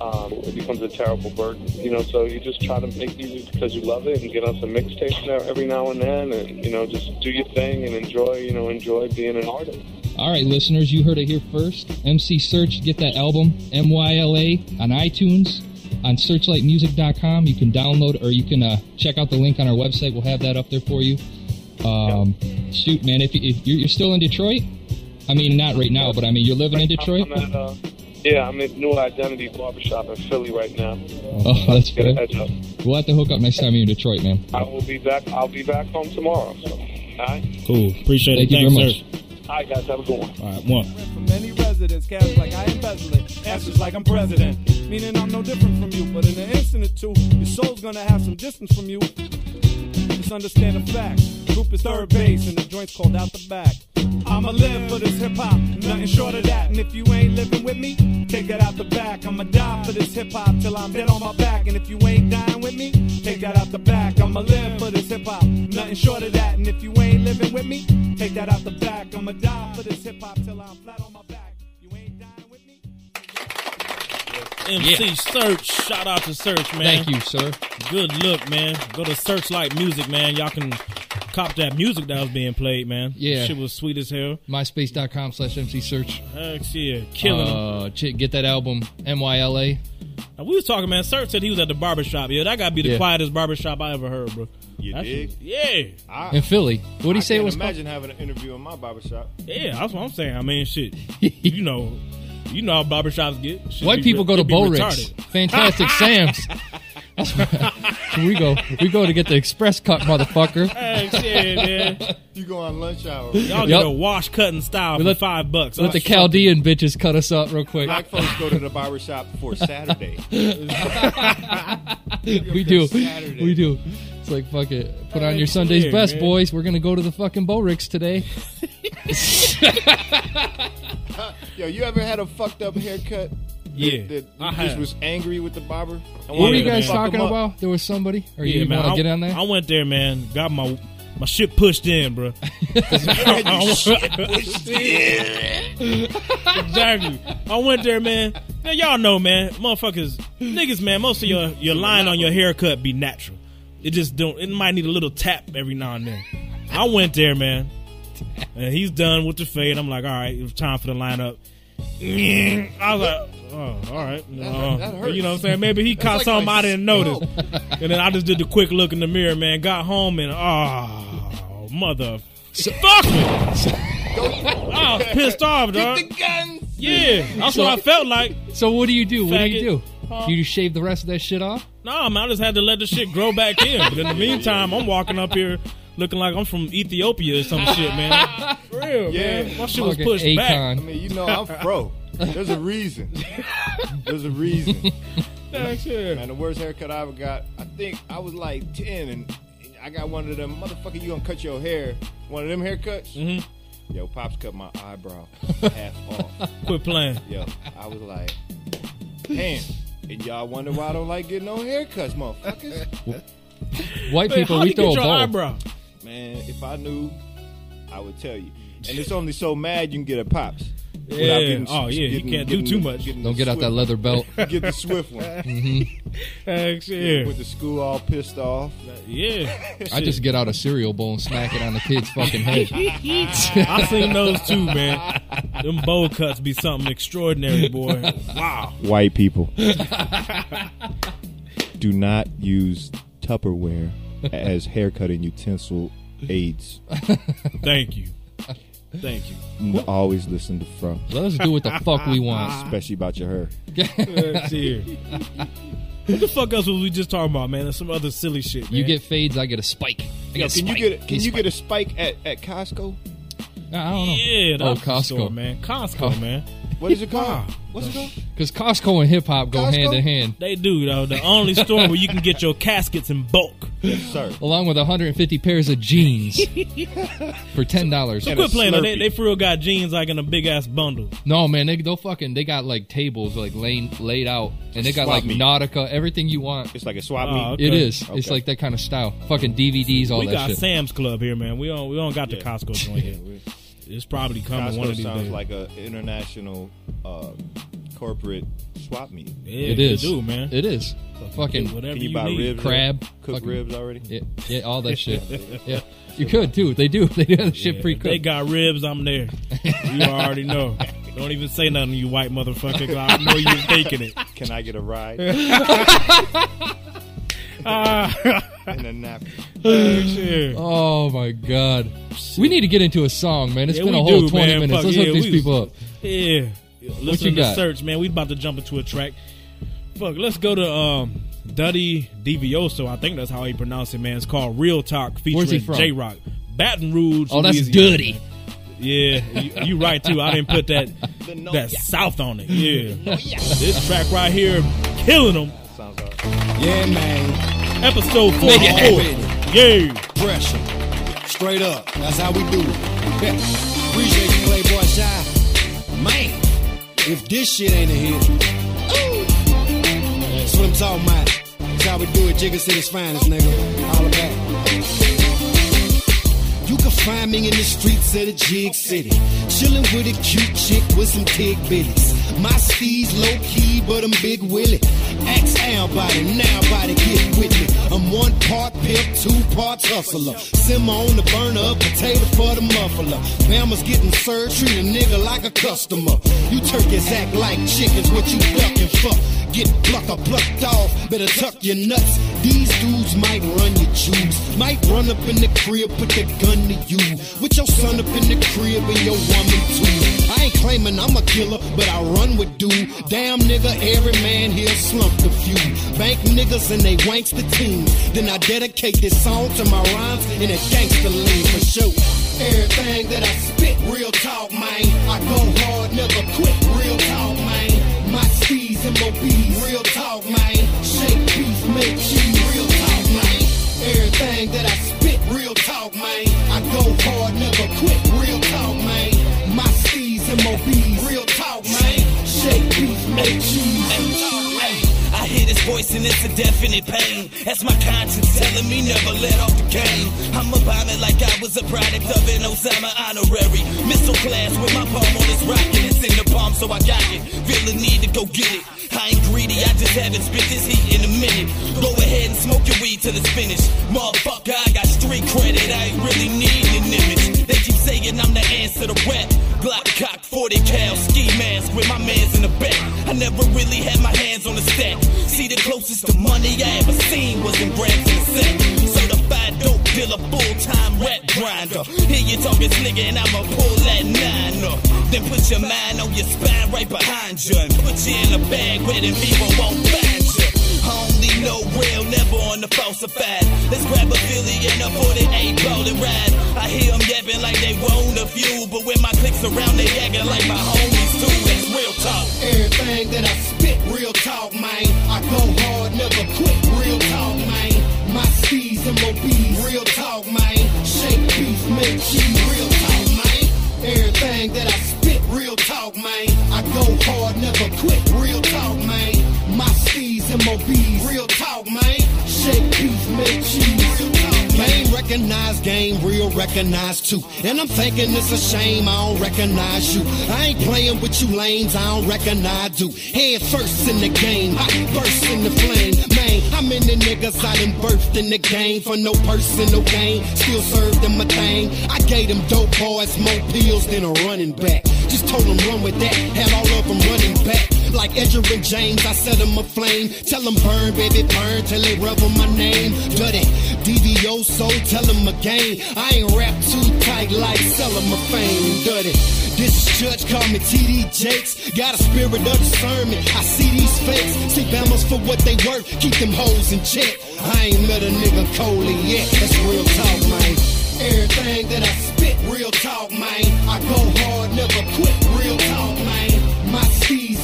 um, it becomes a terrible burden. You know, so you just try to make music because you love it and get on some mixtapes now every now and then, and you know, just do your thing and enjoy. You know, enjoy being an artist. All right, listeners, you heard it here first. MC Serch, get that album, MYLA, on iTunes, on serchlightmusic.com. You can download or you can uh, check out the link on our website. We'll have that up there for you. Um, Shoot, man, if, you- if you're, you're still in Detroit, I mean, not right now, but I mean, you're living in Detroit? I'm at, uh, yeah, I'm at New Identity Barbershop in Philly right now. Oh, that's Get a good. heads up. We'll have to hook up next time you're in Detroit, man. I will be back. I'll be back home tomorrow. So, all right. Cool. Appreciate Thank it. you Thanks, very sir. All right, guys. Have a good one. All right, one. from many residents. Cash like I embezzle it. Answers like I'm president. Meaning I'm no different from you. But in an instant or two, your soul's gonna have some distance from you. Just understand the fact. Group is 3rd Bass and the joint's called out the back. I'ma live for this hip hop, nothing short of that. And if you ain't living with me, take that out the back. I'ma die for this hip hop till I'm dead on my back. And if you ain't dying with me, take that out the back. I'ma live for this hip hop, nothing short of that. And if you ain't living with me, take that out the back. I'ma die for this hip hop till I'm flat on my back. You ain't dying with me? MC Serch. Shout out to Serch, man. Thank you, sir. Good look, man. Go to Serchlight Music, man. Y'all can cop that music that was being played, man. Yeah. Shit was sweet as hell. MySpace.com slash MC Serch. Heck yeah. Killing 'em. Uh, ch- get that album, MYLA. Now, we was talking, man. Serch said he was at the barbershop. Yeah, that gotta be the Yeah. quietest barbershop I ever heard, bro. You That dig? shit- Yeah. I, In Philly. What do you I say it can't was called? imagine having an interview in my barbershop. Yeah, that's what I'm saying. I mean, shit. *laughs* you know, you know how barbershops get. Shit White be people re- go to it be Borix. retarded. Fantastic Sam's. *laughs* That's where we go. We go to get the express cut, motherfucker. Hey, shit, man. You go on lunch hour. Y'all Yep. get a wash cutting style We for let- five bucks. Let oh, the Oh, Chaldean bitches cut us up real quick. Black folks go to the barbershop for Saturday. *laughs* we do. Saturday. We do. It's like fuck it. Put on your Sunday's clear, best, man. boys. We're gonna go to the fucking Borix today. *laughs* Yo, you ever had a fucked up haircut? Yeah, That, that I you just have. was angry with the barber? And What were wanted you to guys fuck talking him up? about? There was somebody, or Yeah, you man. want I, to get on there? I went there, man. Got my my shit pushed in, bro. *laughs* *laughs* exactly. I went there, man. Now y'all know, man. Motherfuckers, niggas, man. Most of your your line on your haircut be natural. It just don't. It might need a little tap every now and then. I went there, man. And he's done with the fade. I'm like, all right, it was time for the lineup. I was like, oh, all right. Uh, that hurts. you know what I'm saying? Maybe he caught like something my I didn't notice. and then I just did the quick look in the mirror, man. Got home and, oh, mother. Fuck me. I was pissed off, dog. Get the guns! Yeah, that's what I felt like. So what do you do? What do you do? Huh? You just shave the rest of that shit off? No, man, I just had to let the shit grow back in. But in the meantime, I'm walking up here looking like I'm from Ethiopia or some shit, man. *laughs* For real, Yeah. man. My shit was Fucking pushed back. I mean, you know, I'm fro. There's a reason. *laughs* There's a reason. Heck yeah. Man, the worst haircut I ever got, I think I was like 10 and I got one of them, motherfucker, you gonna cut your hair. One of them haircuts? Mm-hmm. Yo, Pops cut my eyebrow *laughs* half off. Quit playing. Yo, I was like, damn. And y'all wonder why I don't like getting no haircuts, motherfuckers. White people, how we throw a ball. eyebrow? Man, if I knew, I would tell you. And it's only so mad you can get a Pops. Yeah. getting- Oh, yeah, you can't do too the- much. Don't get out that leather belt. *laughs* Get the swift one. *laughs* Mm-hmm. Heck yeah. With the school all pissed off. Yeah. I just get out a cereal bowl and smack it on the kid's fucking *laughs* head. I seen those too, man. Them bowl cuts be something extraordinary, boy. Wow. White people. Do not use Tupperware as haircutting utensil aids. Thank you. Thank you. Always listen to Fro. Let us do what the fuck we want. Especially about your hair. Let's see here. What the fuck else was we just talking about, man? There's some other silly shit. Man. You get fades, I get a spike. I Yo, get a can you get a, can Get you spike. get a spike at, at Costco? I don't know. Yeah, oh, that's the Costco, store, man. Costco, Co- man. What is it called? What's it called? Because Costco and hip hop go Costco? hand in hand, They do though. The only store where you can get your caskets in bulk. Yes, sir. along with 150 pairs of jeans *laughs* for ten dollars. So quit playing. though. They, they for real got jeans like in a big ass bundle. No man, they they'll fucking they got like tables like laid laid out, and they got Swap like meet. Nautica, everything you want. It's like a swap Oh, meet. okay. It is. It's like that kind of style. Fucking DVDs, all we that got shit. Sam's Club here, man. We don't we don't got the Yeah. Costco joint *laughs* yet. It's probably coming one Costco of these sounds days. like an international uh, corporate swap meet. yeah, it they is. do, man. It is. Fucking whatever Can you, you buy need. ribs? crab, Cook fucking- ribs already? yeah, yeah, all that shit. *laughs* Yeah, you could too. They do. *laughs* They do that shit Yeah, pre if They cooked. got ribs. I'm there. You already know. Don't even say nothing, you white motherfucker. 'cause I know you're faking it. Can I get a ride *laughs* *laughs* and a napkin? Oh my god, we need to get into a song, man. It's Yeah, been a whole do, twenty man. minutes. Fuck Let's yeah, hook these we- people up. Yeah. Listen you to got? Serch, man. We about to jump into a track. Fuck, let's go to um Duddy Divioso. I think that's how he pronounced it, man. It's called Real Talk Where's he featuring from? J Rock. Baton Rouge. Oh, that's Louisiana. Duddy. Yeah, you, you right too. I didn't put that *laughs* that South on it. Yeah. This track right here, killing them. Sounds. Yeah, man. Episode Make 44. Yeah. Pressure. Straight up. That's how we do it. *laughs* Appreciate you, Playboy Shy. Man, if this shit ain't a hit. Ooh. That's what I'm talking about. That's how we do it. Jigga City's finest, nigga. All about. You can find me in the streets of the Jig City. Chillin' with a cute chick with some tig bitties. My steez low key, but I'm big Willie. Ask everybody, now body get with me. I'm one part pimp, two parts hustler. Simmer on the burner, potato for the muffler. Bama's getting served, treat a nigga like a customer. You turkeys act like chickens, what you ducking for? Get plucked or plucked off, better tuck your nuts. These dudes might run your juice, might run up in the crib, put the gun to you. With your son up in the crib and your woman too. I ain't claiming I'm a killer, but I run with dude. Damn nigga, every man here slumped a few. Bank niggas and they wanks the team. Then I dedicate this song to my rhymes in a gangster lean for sure. Everything that I spit, real talk, man. I go hard, never quit, real talk, man. My C's and MOBs, real talk, man. Shake beef, make cheese, real talk, man. Everything that I spit, real talk, man. I go hard, never quit, real talk, man. My C's and MOBs, real talk. Shake beef, make cheese. I hear this voice and it's a definite pain. That's my conscience telling me never let off the game. I'm a bomber like I was a product of an Osama honorary. Missile class with my palm on this rocket. It's in the palm, so I got it. Feel the need to go get it. I ain't greedy, I just haven't spit this heat in a minute. Go ahead and smoke your weed till it's finished. Motherfucker, I got street credit, I ain't really needing an image. They keep saying I'm the answer to rap. Glock cock, 40 cal, ski mask with my mans in the back. I never really had my hands on the stack. See, the closest to money I ever seen was in grams the sack. Certified dope dealer, full time rap grinder. Hear you talking slicker and I'ma pull that nine up. Then put your mind on your spine right behind you and put you in a bag where them people won't find know real, never on the falsified. Let's grab a Philly and a 48 ball and ride. I hear them yapping like they want a few, but when my clicks around, they acting like my homies too. That's real talk. Everything that I spit, real talk, man. I go hard, never quit, real talk, man. My C's and MOBs, real talk, man. Shake beef, make cheese, real talk, man. Everything that I spit, real talk, man. I go hard, never quit, real talk, man. MOBs, real talk, man. Shake beef, make cheese, talk, man. Recognize game, real recognize too. And I'm thinking it's a shame I don't recognize you. I ain't playing with you lanes, I don't recognize you. Head first in the game, hot burst in the flame. Man, I'm in the niggas I done birthed in the game for no personal gain? Still served them a thing. I gave them dope boys more pills than a running back. Just told them run with that, had all of them running back. Like Edger and James, I set them aflame. Tell them burn, baby, burn till they on my name. Dirty DVO, so tell them again. I ain't rap too tight like selling my fame. Dirty. This is Judge, call me TD Jakes. Got a spirit of discernment. I see these fakes. See Bama's for what they worth. Keep them hoes in check. I ain't met a nigga Coley yet. That's real talk, man. Everything that I spit, real talk, man. I go hard, never quit, real talk, man.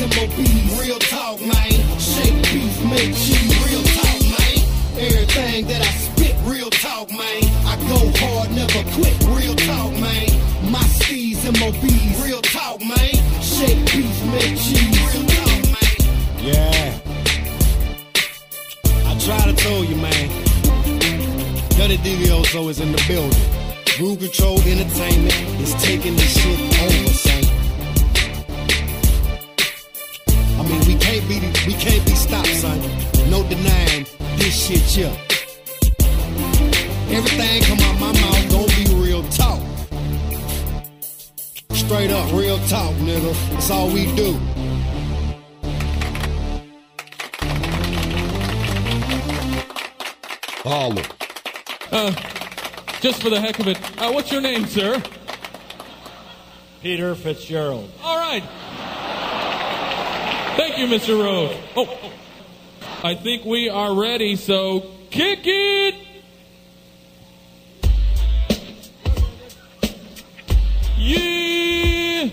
C's real talk, man. Shake beef, make cheese, real talk, man. Everything that I spit, real talk, man. I go hard, never quit, real talk, man. My C's and MOBs, real talk, man. Shake beef, make cheese, real talk, man. Yeah. I try to tell you, man. Dirty DVOso is in the building. Rule Control Entertainment is taking this shit over, son. Can't be we can't be stopped, son. No denying this shit here. Everything come out my mouth gonna be real talk. Straight up, real talk, nigga. That's all we do. Holla. Uh, just for the heck of it, uh, what's your name, sir? Peter Fitzgerald. All right. Thank you, Mr. Rove. Oh. I think we are ready, so kick it! Yeah!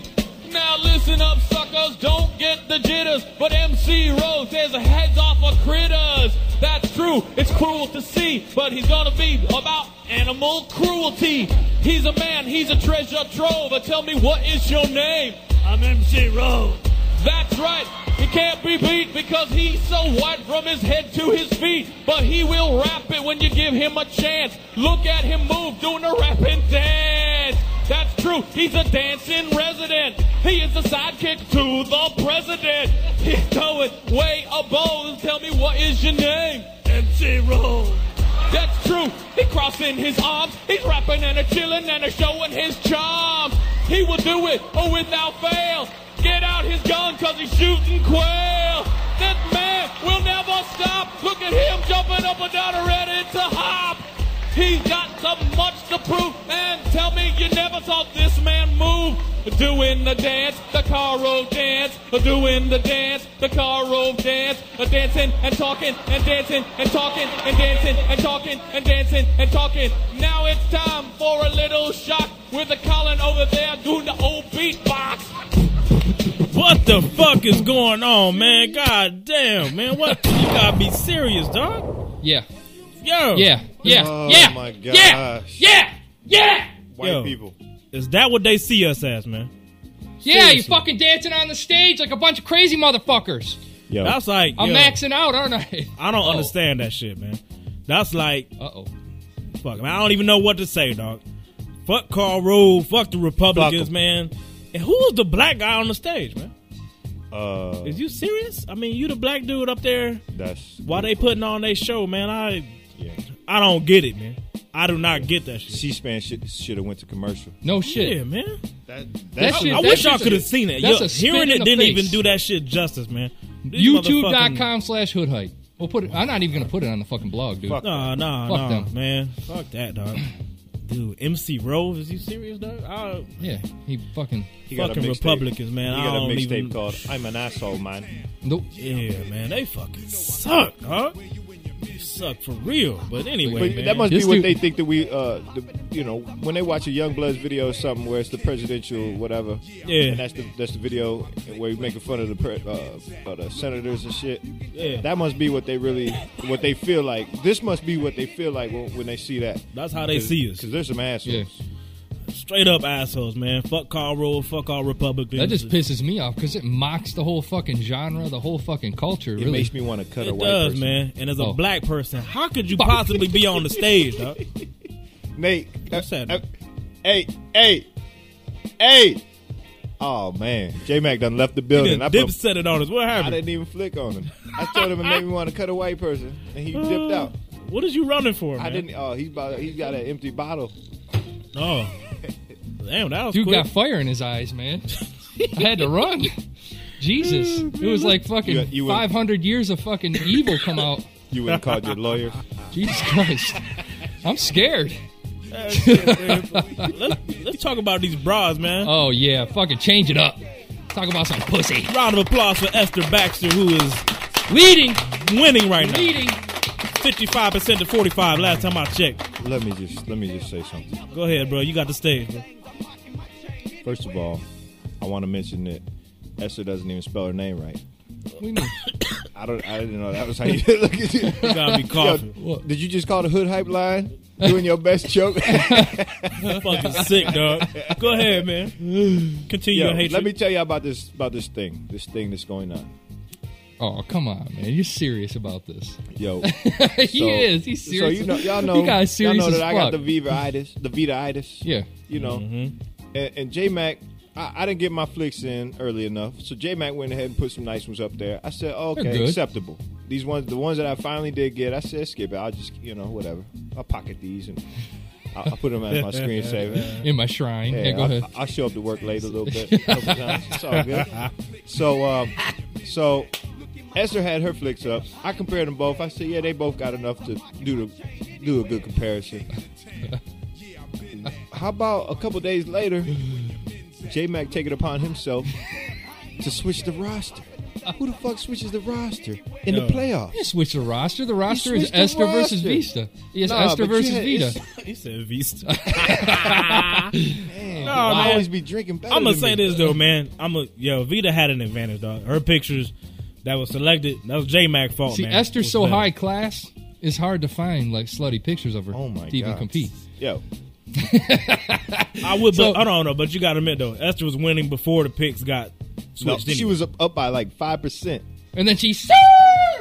Now listen up, suckers, don't get the jitters. But MC Rove has a heads off of critters. That's true, it's cruel to see, but he's gonna be about animal cruelty. He's a man, he's a treasure trove. Tell me, what is your name? I'm MC Rove. That's right. He can't be beat because he's so white from his head to his feet. But he will rap it when you give him a chance. Look at him move, doing a rapping dance. That's true. He's a dancing resident. He is the sidekick to the president. He's going way above. Tell me what is your name? MC Rove. That's true. He crossing his arms. He's rapping and a chilling and a showing his charm. He will do it oh, without fail. Get out his gun cause he's shooting quail. This man will never stop. Look at him jumping up and down already ready to hop. He's got so much to prove. And tell me you never saw this man move. Doing the dance, the Caro dance. Doing the dance, the Caro dance. Dancing and talking and dancing and talking and dancing and talking and dancing and talking. Now it's time for a little shock with the Colin over there doing the old beatbox. What the fuck is going on, man? God damn, man. What? You gotta be serious, dog. Yeah. Yo. Yeah. Yeah. Oh yeah. my Yeah. gosh. Yeah. Yeah. White Yo. people. Is that what they see us as, man? Yeah, you fucking dancing on the stage like a bunch of crazy motherfuckers. Yo. That's like I'm yo, maxing out, aren't I? *laughs* I don't Oh. understand that shit, man. That's like Uh oh. fuck. Man, I don't even know what to say, dog. Fuck Karl Rove. Fuck the Republicans, Fuck 'em. man. And who's the black guy on the stage, man? Uh, Is you serious? I mean, you the black dude up there. that's Why they putting on their show, man? I yeah. I don't get it, man. I do not get that shit. C-SPAN should should have went to commercial. No shit. Yeah, man. That That I, shit- I that wish y'all could have seen it. that's Yo, a spin hearing it didn't face. even do that shit justice, man. These motherfucking- YouTube.com slash hood height. We'll put it. I'm not even gonna put it on the fucking blog, dude. Fuck. Nah, nah, Fuck nah, them. man. Fuck that, dog. Dude, MC Rove, is you serious, dog? I, Yeah, he fucking. He got a fucking mixtape. Republicans, man. He I got a mixtape even... called "I'm an Asshole, Man." Nope. Yeah, man, they fucking suck, dog. suck for real. But anyway, But man. that must be what dude- they think that we, uh, the, you know, when they watch a Young Bloods video or something where it's the presidential whatever, Yeah. and that's the that's the video where you're making fun of the pre, uh, uh, the senators and shit. Yeah. That must be what they really, what they feel like. This must be what they feel like when, when they see that. That's how they see us. Because there's some assholes. Yeah. Straight up assholes, man. Fuck Karl Rove, fuck all Republicans. That just pisses me off because it mocks the whole fucking genre, the whole fucking culture. It really. makes me want to cut a It white does, person. man. And as a Oh. black person, how could you *laughs* possibly be on the stage, dog? *laughs* Nate, What's uh, that? uh, hey, hey, hey. Oh man, J Mac done left the He building. done I, dip put, set it on us. What happened? I didn't even flick on him. I told him it made me want to cut a white person, and he dipped out. What is you running for, man? I didn't. Oh, he's about. He's got an empty bottle. Oh, damn, that was Dude quick. got fire in his eyes, man. I had to run. Jesus, it was like fucking You- you 500 years of fucking evil come out. You would have called your lawyer. Jesus Christ, I'm scared. Shit, man. let's, let's talk about these bras, man. Oh yeah, fucking change it up. Talk about some pussy. Round of applause for Esther Baxter, who is Leading, winning right now. leading. 55% to 45 last time I checked. Let me just. Let me just say something. Go ahead, bro. You got the stage, bro. First of all, I want to mention that Esther doesn't even spell her name right. What do? I don't. I didn't know that was how you *laughs* look at you. You gotta be coughing. Yo, did you just call the hood hype line? Doing your best joke. *laughs* fucking sick, dog. Go ahead, man. Continue Yo, your hatred. let me tell you about this about this thing. This thing that's going on. Oh come on, man! You're serious about this? Yo, *laughs* he So- is. He's serious. So serious. you know, y'all know, You guys y'all serious know as that I got the Viva-itis, the Vita-itis. Yeah. You know, Mm-hmm. And, and J Mac, I, I didn't get my flicks in early enough, so J Mac went ahead and put some nice ones up there. I said, oh, okay, acceptable. These ones, the ones that I finally did get, I said, skip it. I'll just, you know, whatever. I'll pocket these and I'll, I'll put them as my screensaver. *laughs* in my shrine. Yeah, go I'll, ahead. I'll show up to work late a little bit. *laughs* a times. It's all good. So, um, so Esther had her flicks up. I compared them both. I said, yeah, they both got enough to do the do a good comparison. *laughs* How about a couple days later, J Mac take it upon himself to switch the roster. Who the fuck switches the roster in Yo. the playoffs? You switch the roster. The roster is the Esther versus roster. Vista. Yes, Nah, Esther versus had- Vita. it's- *laughs* he said Vista. *laughs* Man, No, I always be drinking. I'm gonna say me. this though, man. I'm a yo. Vita had an advantage, dog. Her pictures that was selected. That was J Mac fault, See, man. Esther's so better. high class. It's hard to find like slutty pictures of her Oh my to even compete. Yo, I would, So- but I don't know. But you got to admit though, Esther was winning before the picks got no, switched. she anyway. was up, up by like five percent. And then she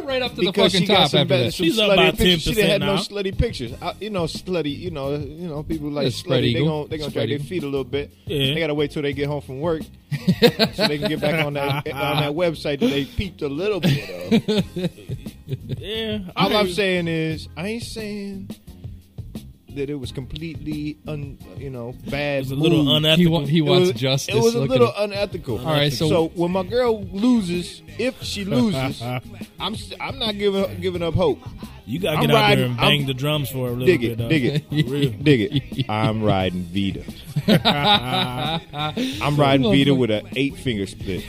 right up to the because fucking top some, after better, that. She's up by. She 10% didn't have no slutty pictures. I, you know, slutty. You know, you know, people like Yeah, slutty. They eagle. gonna they gonna drag their feet a little bit. Yeah. They gotta wait till they get home from work *laughs* so they can get back on that on that *laughs* website that they peeped a little bit of. yeah. I All I'm saying is, I ain't saying that it was completely un, you know, bad. It was a little move. unethical. He, wa- he It wants was, justice. It was a Look little him. unethical. All right, so- so when my girl loses, if she loses, *laughs* I'm st- I'm not giving giving up hope. You gotta I'm get out riding- there and bang I'm- the drums for a little Dig bit. it, dog. dig it, *laughs* *laughs* dig it. I'm riding Vita. I'm riding Vita with an eight finger split.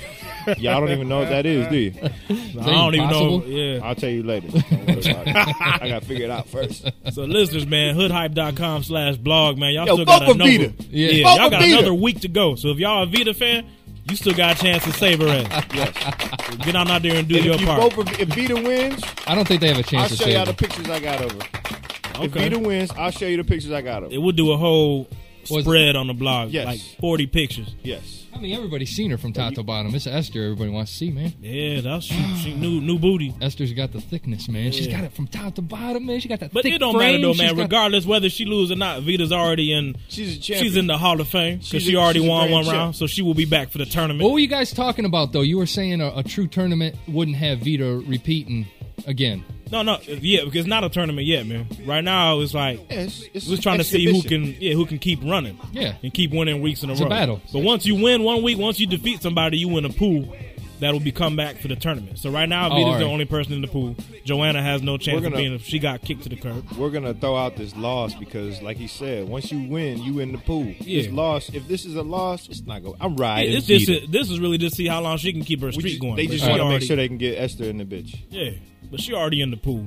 *laughs* Y'all don't even know what that is, do you? *laughs* I don't even know. impossible? Yeah. I'll tell you later. Don't worry about it. I got to figure it out first. So listeners, man, hoodhype.com slash blog, man. Y'all Yo, still got fuck with another, Vita. yeah, Yeah. Fuck y'all with got Vita. another week to go. So if y'all a Vita fan, you still got a chance to save her ass. *laughs* Yes. Get on out there and do And your if you part. vote for if Vita wins, I don't think they have a I'll chance to I'll show save y'all the him. pictures I got of her. If Okay. Vita wins, I'll show you the pictures I got of her. It her. would do a whole Was it- spread on the blog, Yes. like forty pictures. Yes. I mean, everybody's seen her from top to bottom. It's Esther. Everybody wants to see, man. Yeah, that's she, she new new booty. Esther's got the thickness, man. She's got it from top to bottom, man. She got that But thick it don't frame. matter though, She's man. got- Regardless whether she lose or not, Vita's already in. She's a champion. She's in the Hall of Fame because She's she already she's a won grand one champ. round, so she will be back for the tournament. What were you guys talking about, though? You were saying a, a true tournament wouldn't have Vita repeating again. No, no, yeah, because it's not a tournament yet, man. Right now, it's like Yeah, it's, it's we're trying to see who can, yeah, who can keep running, Yeah. and keep winning weeks in a It's a row. battle. But once you win one week, once you defeat somebody, you win a pool that will be come back for the tournament. So right now, Oh, Vita's all the only person in the pool. Joanna has no chance We're of gonna- being if she got kicked to the curb. We're gonna throw out this loss because, like he said, once you win, you in the pool. Yeah. This loss, if this is a loss, it's not going. I'm riding. It's just Vita. this is really just see how long she can keep her We streak just- going. They just she want to make sure they can get Esther in the bitch. Yeah, but she already in the pool.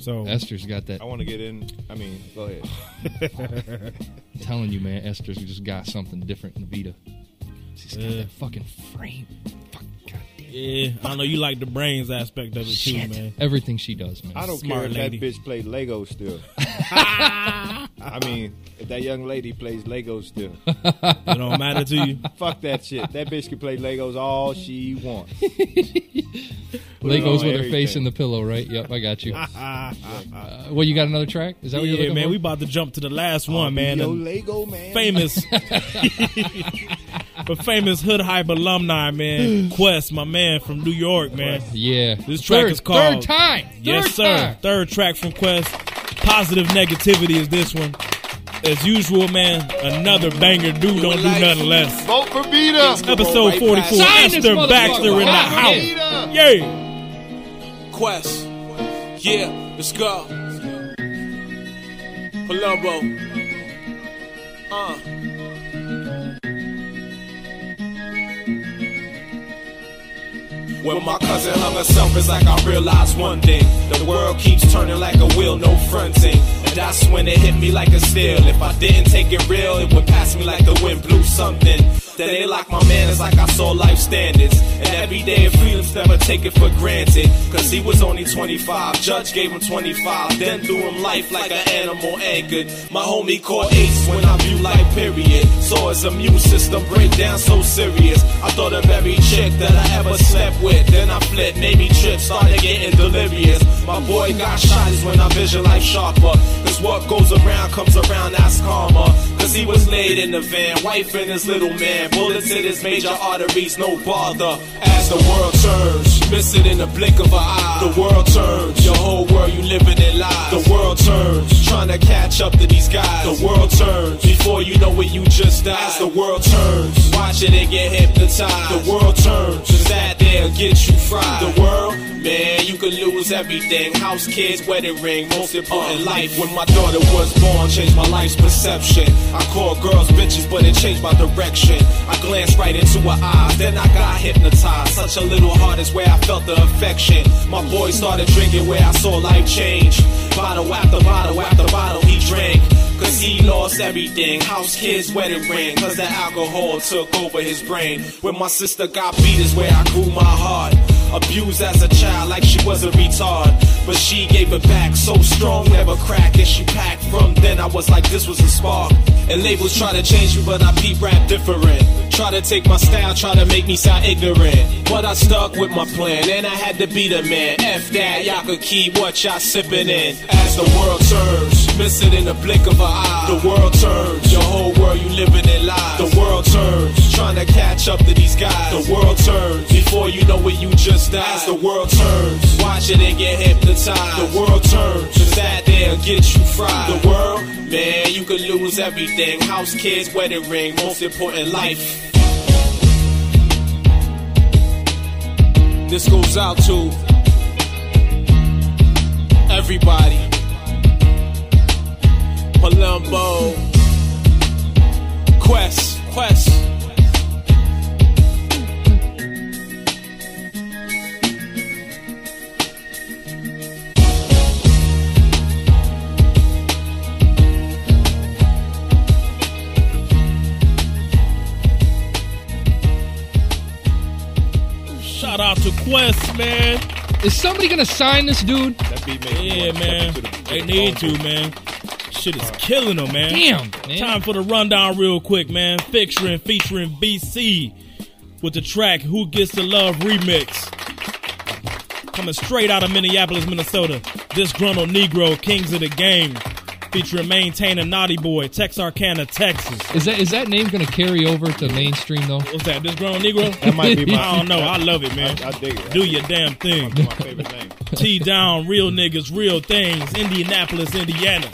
So Esther's got that. I want to get in. I mean, go ahead. I'm *laughs* telling you, man, Esther's just got something different in Vita. She's got Yeah. that fucking frame. Yeah, I know you like the brains aspect of it too, man. Everything she does, man. I don't Smart care if lady. that bitch played Lego still. *laughs* I mean, if that young lady plays Lego still, *laughs* It don't matter to you. fuck that shit. That bitch can play Legos all she wants. *laughs* Legos on with her face in the pillow, right? Yep, I got you. Uh, well, you got another track? Is that what you're yeah, looking man, for? we about to jump to the last one, man. Yo, A Lego man. famous, but famous hood hype alumni, man. Quest, my man from New York, man. Yeah. This track Third- is called Third time. Yes, sir. time. Third track from Quest. Positive negativity is this one. As usual, man, another banger. Dude, don't do nothing less. Vote for Vita. Episode 44. Sign this Esther. Baxter in the Wow. house. Yay. Quest. Yeah, let's go. Palumbo. Uh. When my cousin hung herself, it's like I realized one thing. The world keeps turning like a wheel, no fronting. And that's when it hit me like a steel. If I didn't take it real, it would pass me like the wind blew something. That ain't like my man, it's like I saw life standards. And every day of freedom's never take it for granted. Cause he was only 25, judge gave him 25, then threw him life like an animal anchored. My homie caught ace when I view life, period. Saw his immune system break down so serious. I thought of every chick that I ever slept with. Then I flipped, made me trip, started getting delirious. My boy got shot is when I vision life sharper. Cause what goes around comes around, that's karma. Cause he was laid in the van, wife and his little man. Bullets in his major arteries, no bother. As the world turns, miss it in the blink of an eye. The world turns, your whole world you living in lies. The world turns, trying to catch up to these guys. The world turns, before you know it, you just die. As the world turns, watch it and get hypnotized. The world turns, there get you fried. The world, man, you could lose everything. House, kids, wedding ring, most important uh. life. When my daughter was born, changed my life's perception. I called girls bitches, but it changed my direction. I glanced right into her eyes, then I got hypnotized. Such a little heart is where I felt the affection. My boy started drinking where I saw life change. Bottle after bottle after bottle, he drank. Cause he lost everything. House, kids, wedding ring. Cause the alcohol took over his brain. When my sister got beat is where I grew my heart. Abused as a child like she was a retard. But she gave it back so strong, never crack. And she packed from then. I was like, this was a spark. And labels try to change me, but I beat rap different. Try to take my style, try to make me sound ignorant. But I stuck with my plan, and I had to be the man. F that, y'all could keep what y'all sipping in. As the world turns, miss it in the blink of an eye. The world turns, your whole world you living in lies. The world turns, trying to catch up to these guys. The world turns, before you know it, you just die. As the world turns, watch it and get hypnotized. The world turns, just that there and get you fried. The world, man, you could lose everything. House, kids, wedding ring, most important life. This goes out to everybody. Palumbo, Quest, Quest. Shout out to Quest, man. Is somebody gonna sign this dude? Yeah, man. They need to, man. Shit is killing them, man. Damn, man. Time for the rundown, real quick, man. Featuring, featuring BC with the track "Who Gets the Love" remix. Coming straight out of Minneapolis, Minnesota. This Disgruntled Negro, Kings of the Game. Featuring Maintainer Naughty Boy, Texarkana, Texas. Is that is that name gonna carry over to mainstream though? What's that? This grown Negro? That might be *laughs* my- I don't know. I love it, man. I, I dig it. Do your damn thing. my favorite name. *laughs* T down, real niggas, real things. Indianapolis, Indiana.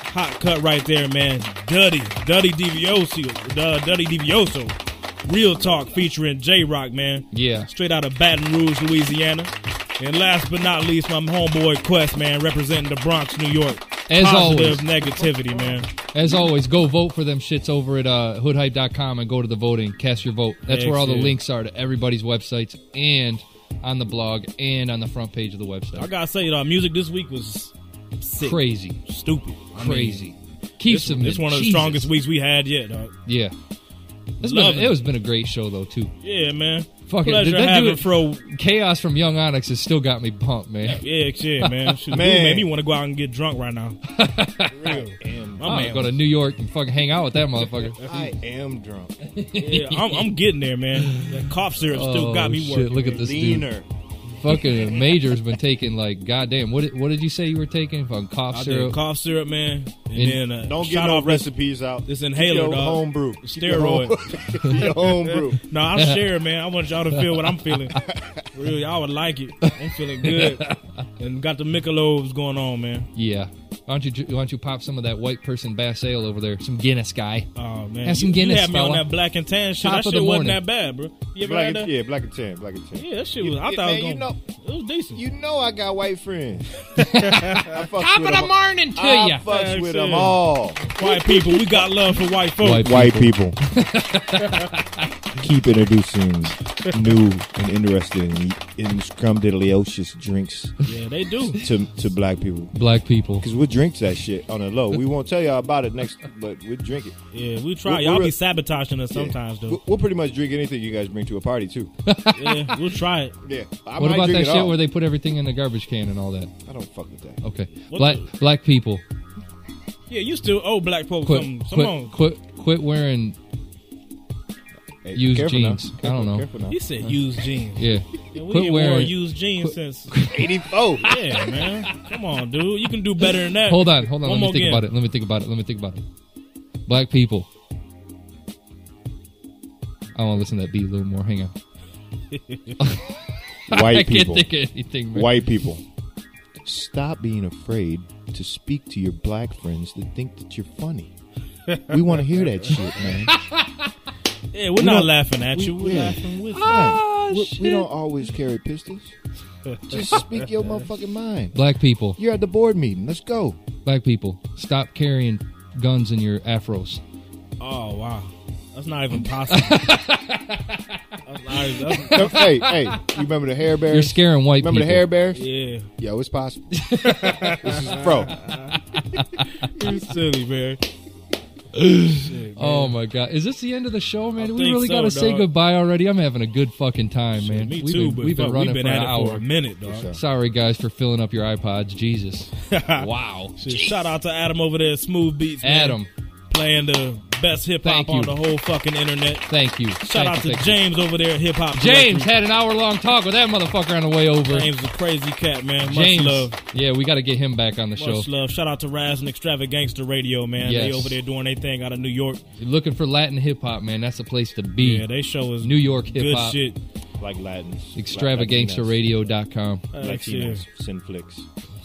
Hot cut right there, man. Duddy, Duddy Divioso, uh, Duddy Divioso. Real talk featuring J Rock, man. Yeah. Straight out of Baton Rouge, Louisiana. And last but not least, my homeboy Quest, man, representing the Bronx, New York. As Positive always. negativity, man. As always, go vote for them shits over at uh, hoodhype.com and go to the voting. Cast your vote. That's where all the yeah. links are to everybody's websites and on the blog and on the front page of the website. I gotta say, uh, music this week was sick. Crazy. stupid, I mean, Crazy. Keep this, submitting. This one of the Jesus. strongest weeks we had yet, dog. Yeah. It's Love been, it. it has been a great show though too. Yeah, man. Fucking Pleasure did that having dude Fro. Chaos from Young Onyx has still got me pumped, man. Yeah, shit, man. *laughs* Shit, Man. dude made me want to go out and get drunk right now. Real. am, I'm gonna go to New York and fucking hang out with that motherfucker. I am drunk. Yeah, I'm, I'm getting there, man. That cough syrup still Oh, got me shit, working. look at man. this Leaner. Dude. Fucking Major's been taking like goddamn. What did, what did you say you were taking? Fucking cough I syrup. did cough syrup, man, and, And- then uh, Don't get no off this- recipes out. This Keep inhaler, your dog. home brew. Keep your Steroid. home- *laughs* your home brew. *laughs* no, I'm *laughs* sharing, man. I want y'all to feel what I'm feeling. Real, y'all would like it. I'm feeling good, and got the Michelob's going on, man. Yeah. Why don't you why don't you pop some of that white person bass ale over there? Some Guinness guy. Oh man, Have some you, Guinness, you had me on that black and tan shit. Top that of shit the wasn't morning. that bad, bro. You ever Black had that? yeah, black and tan, black and tan. Yeah, that shit was. You- I yeah, thought man, it was you gonna, know, it was decent. you know I got white friends. *laughs* *laughs* I fucks Top with of the them- morning to you. I ya. fucks Thanks, with yeah. them all. White people, we got love for white folks. White White people. *laughs* Keep introducing new and interesting and scrumdiddlyocious drinks Yeah, they do. to to black people. Black people. Because we'll drink that shit on the low. We won't tell y'all about it next, but we'll drink it. Yeah, we try. We're- Y'all we're- be sabotaging us Yeah. sometimes, though. We'll, we'll pretty much drink anything you guys bring to a party too. *laughs* yeah, we'll try it. Yeah. I what about that shit all. where they put everything in the garbage can and all that? I don't fuck with that. Okay. What Black the- black people. Yeah, you still owe black folks Quit some. Come quit, on. quit quit wearing Hey, Used careful jeans. I don't know. He said used jeans. yeah. Yeah, we Quit ain't wore wearing used jeans since. *laughs* 84. Yeah, man. Come on, dude. You can do better than that. Hold on, hold on. One Let me more think game. about it. Let me think about it. Let me think about it. Black people. I want to listen to that beat a little more. Hang on. *laughs* *laughs* I White can't people. think of anything. man. White people. Stop being afraid to speak to your black friends that think that you're funny. We want to hear that shit, man. Yeah, we're We not laughing at we- you. We're yeah. laughing with ah, you. Right. we, we don't always carry pistols. *laughs* Just speak your motherfucking mind. Black people. You're at the board meeting. Let's go. Black people. Stop carrying guns in your afros. Oh wow, that's not even possible. *laughs* that's not even, that's, *laughs* hey, hey, you remember the hair bears? You're scaring white Remember people. Remember the hair bears? yeah, Yo, it's possible. this is fro. you're silly, man. Shit. Oh my god! Is this the end of the show, man? I we really so, gotta say goodbye already? I'm having a good fucking time, man. Me we've too, been, but we've been running we've been for at an it hour. for a minute, dog. Sorry, guys, for filling up your iPods. Jesus. *laughs* wow. Shit, Shout out to Adam over there, at Smooth Beats. Man, Adam. playing the best hip hop on the whole fucking internet. Thank you. Shout Thank out you, to thank you. James over there at Hip Hop. James Directory. had an hour long talk with that motherfucker on the way over. James is a crazy cat, man. Much James. love. Yeah, we got to get him back on the show. Much love. Shout out to Raz and Extravagangster Radio, man. They over there doing their thing out of New York. You're looking for Latin hip hop, man. That's the place to be. Yeah, they show us New York hip hop. good shit. Like Latins. Extravagangsterradio.com. Uh, Latinos.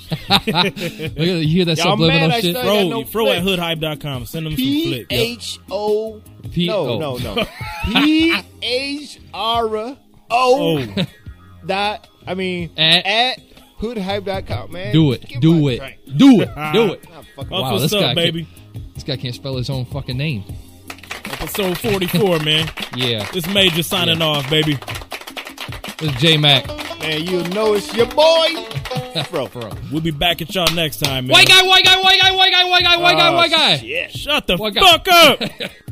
Shit. *laughs* Look at you hear that Y'all subliminal mad I shit? still- Fro, got no Fro at flick. hoodhype.com. Send them some P flick. H O. P- No, oh. no, no. *laughs* P H R O Oh, dot. I mean, At- at hoodhype.com, man. Do it. Give Do my it. drink. Do it. *laughs* Do it. Fuck Wow, what's this up, guy baby. Can't, this guy can't spell his own fucking name. Episode 44, man. Yeah. It's Major signing off, baby. It's J Mac. Man, you know it's your boy. *laughs* Bro, Bro. We'll be back at y'all next time, man. White guy, white guy, white guy, white guy, white guy, white oh, guy, white guy. Shut the White guy. fuck up. *laughs*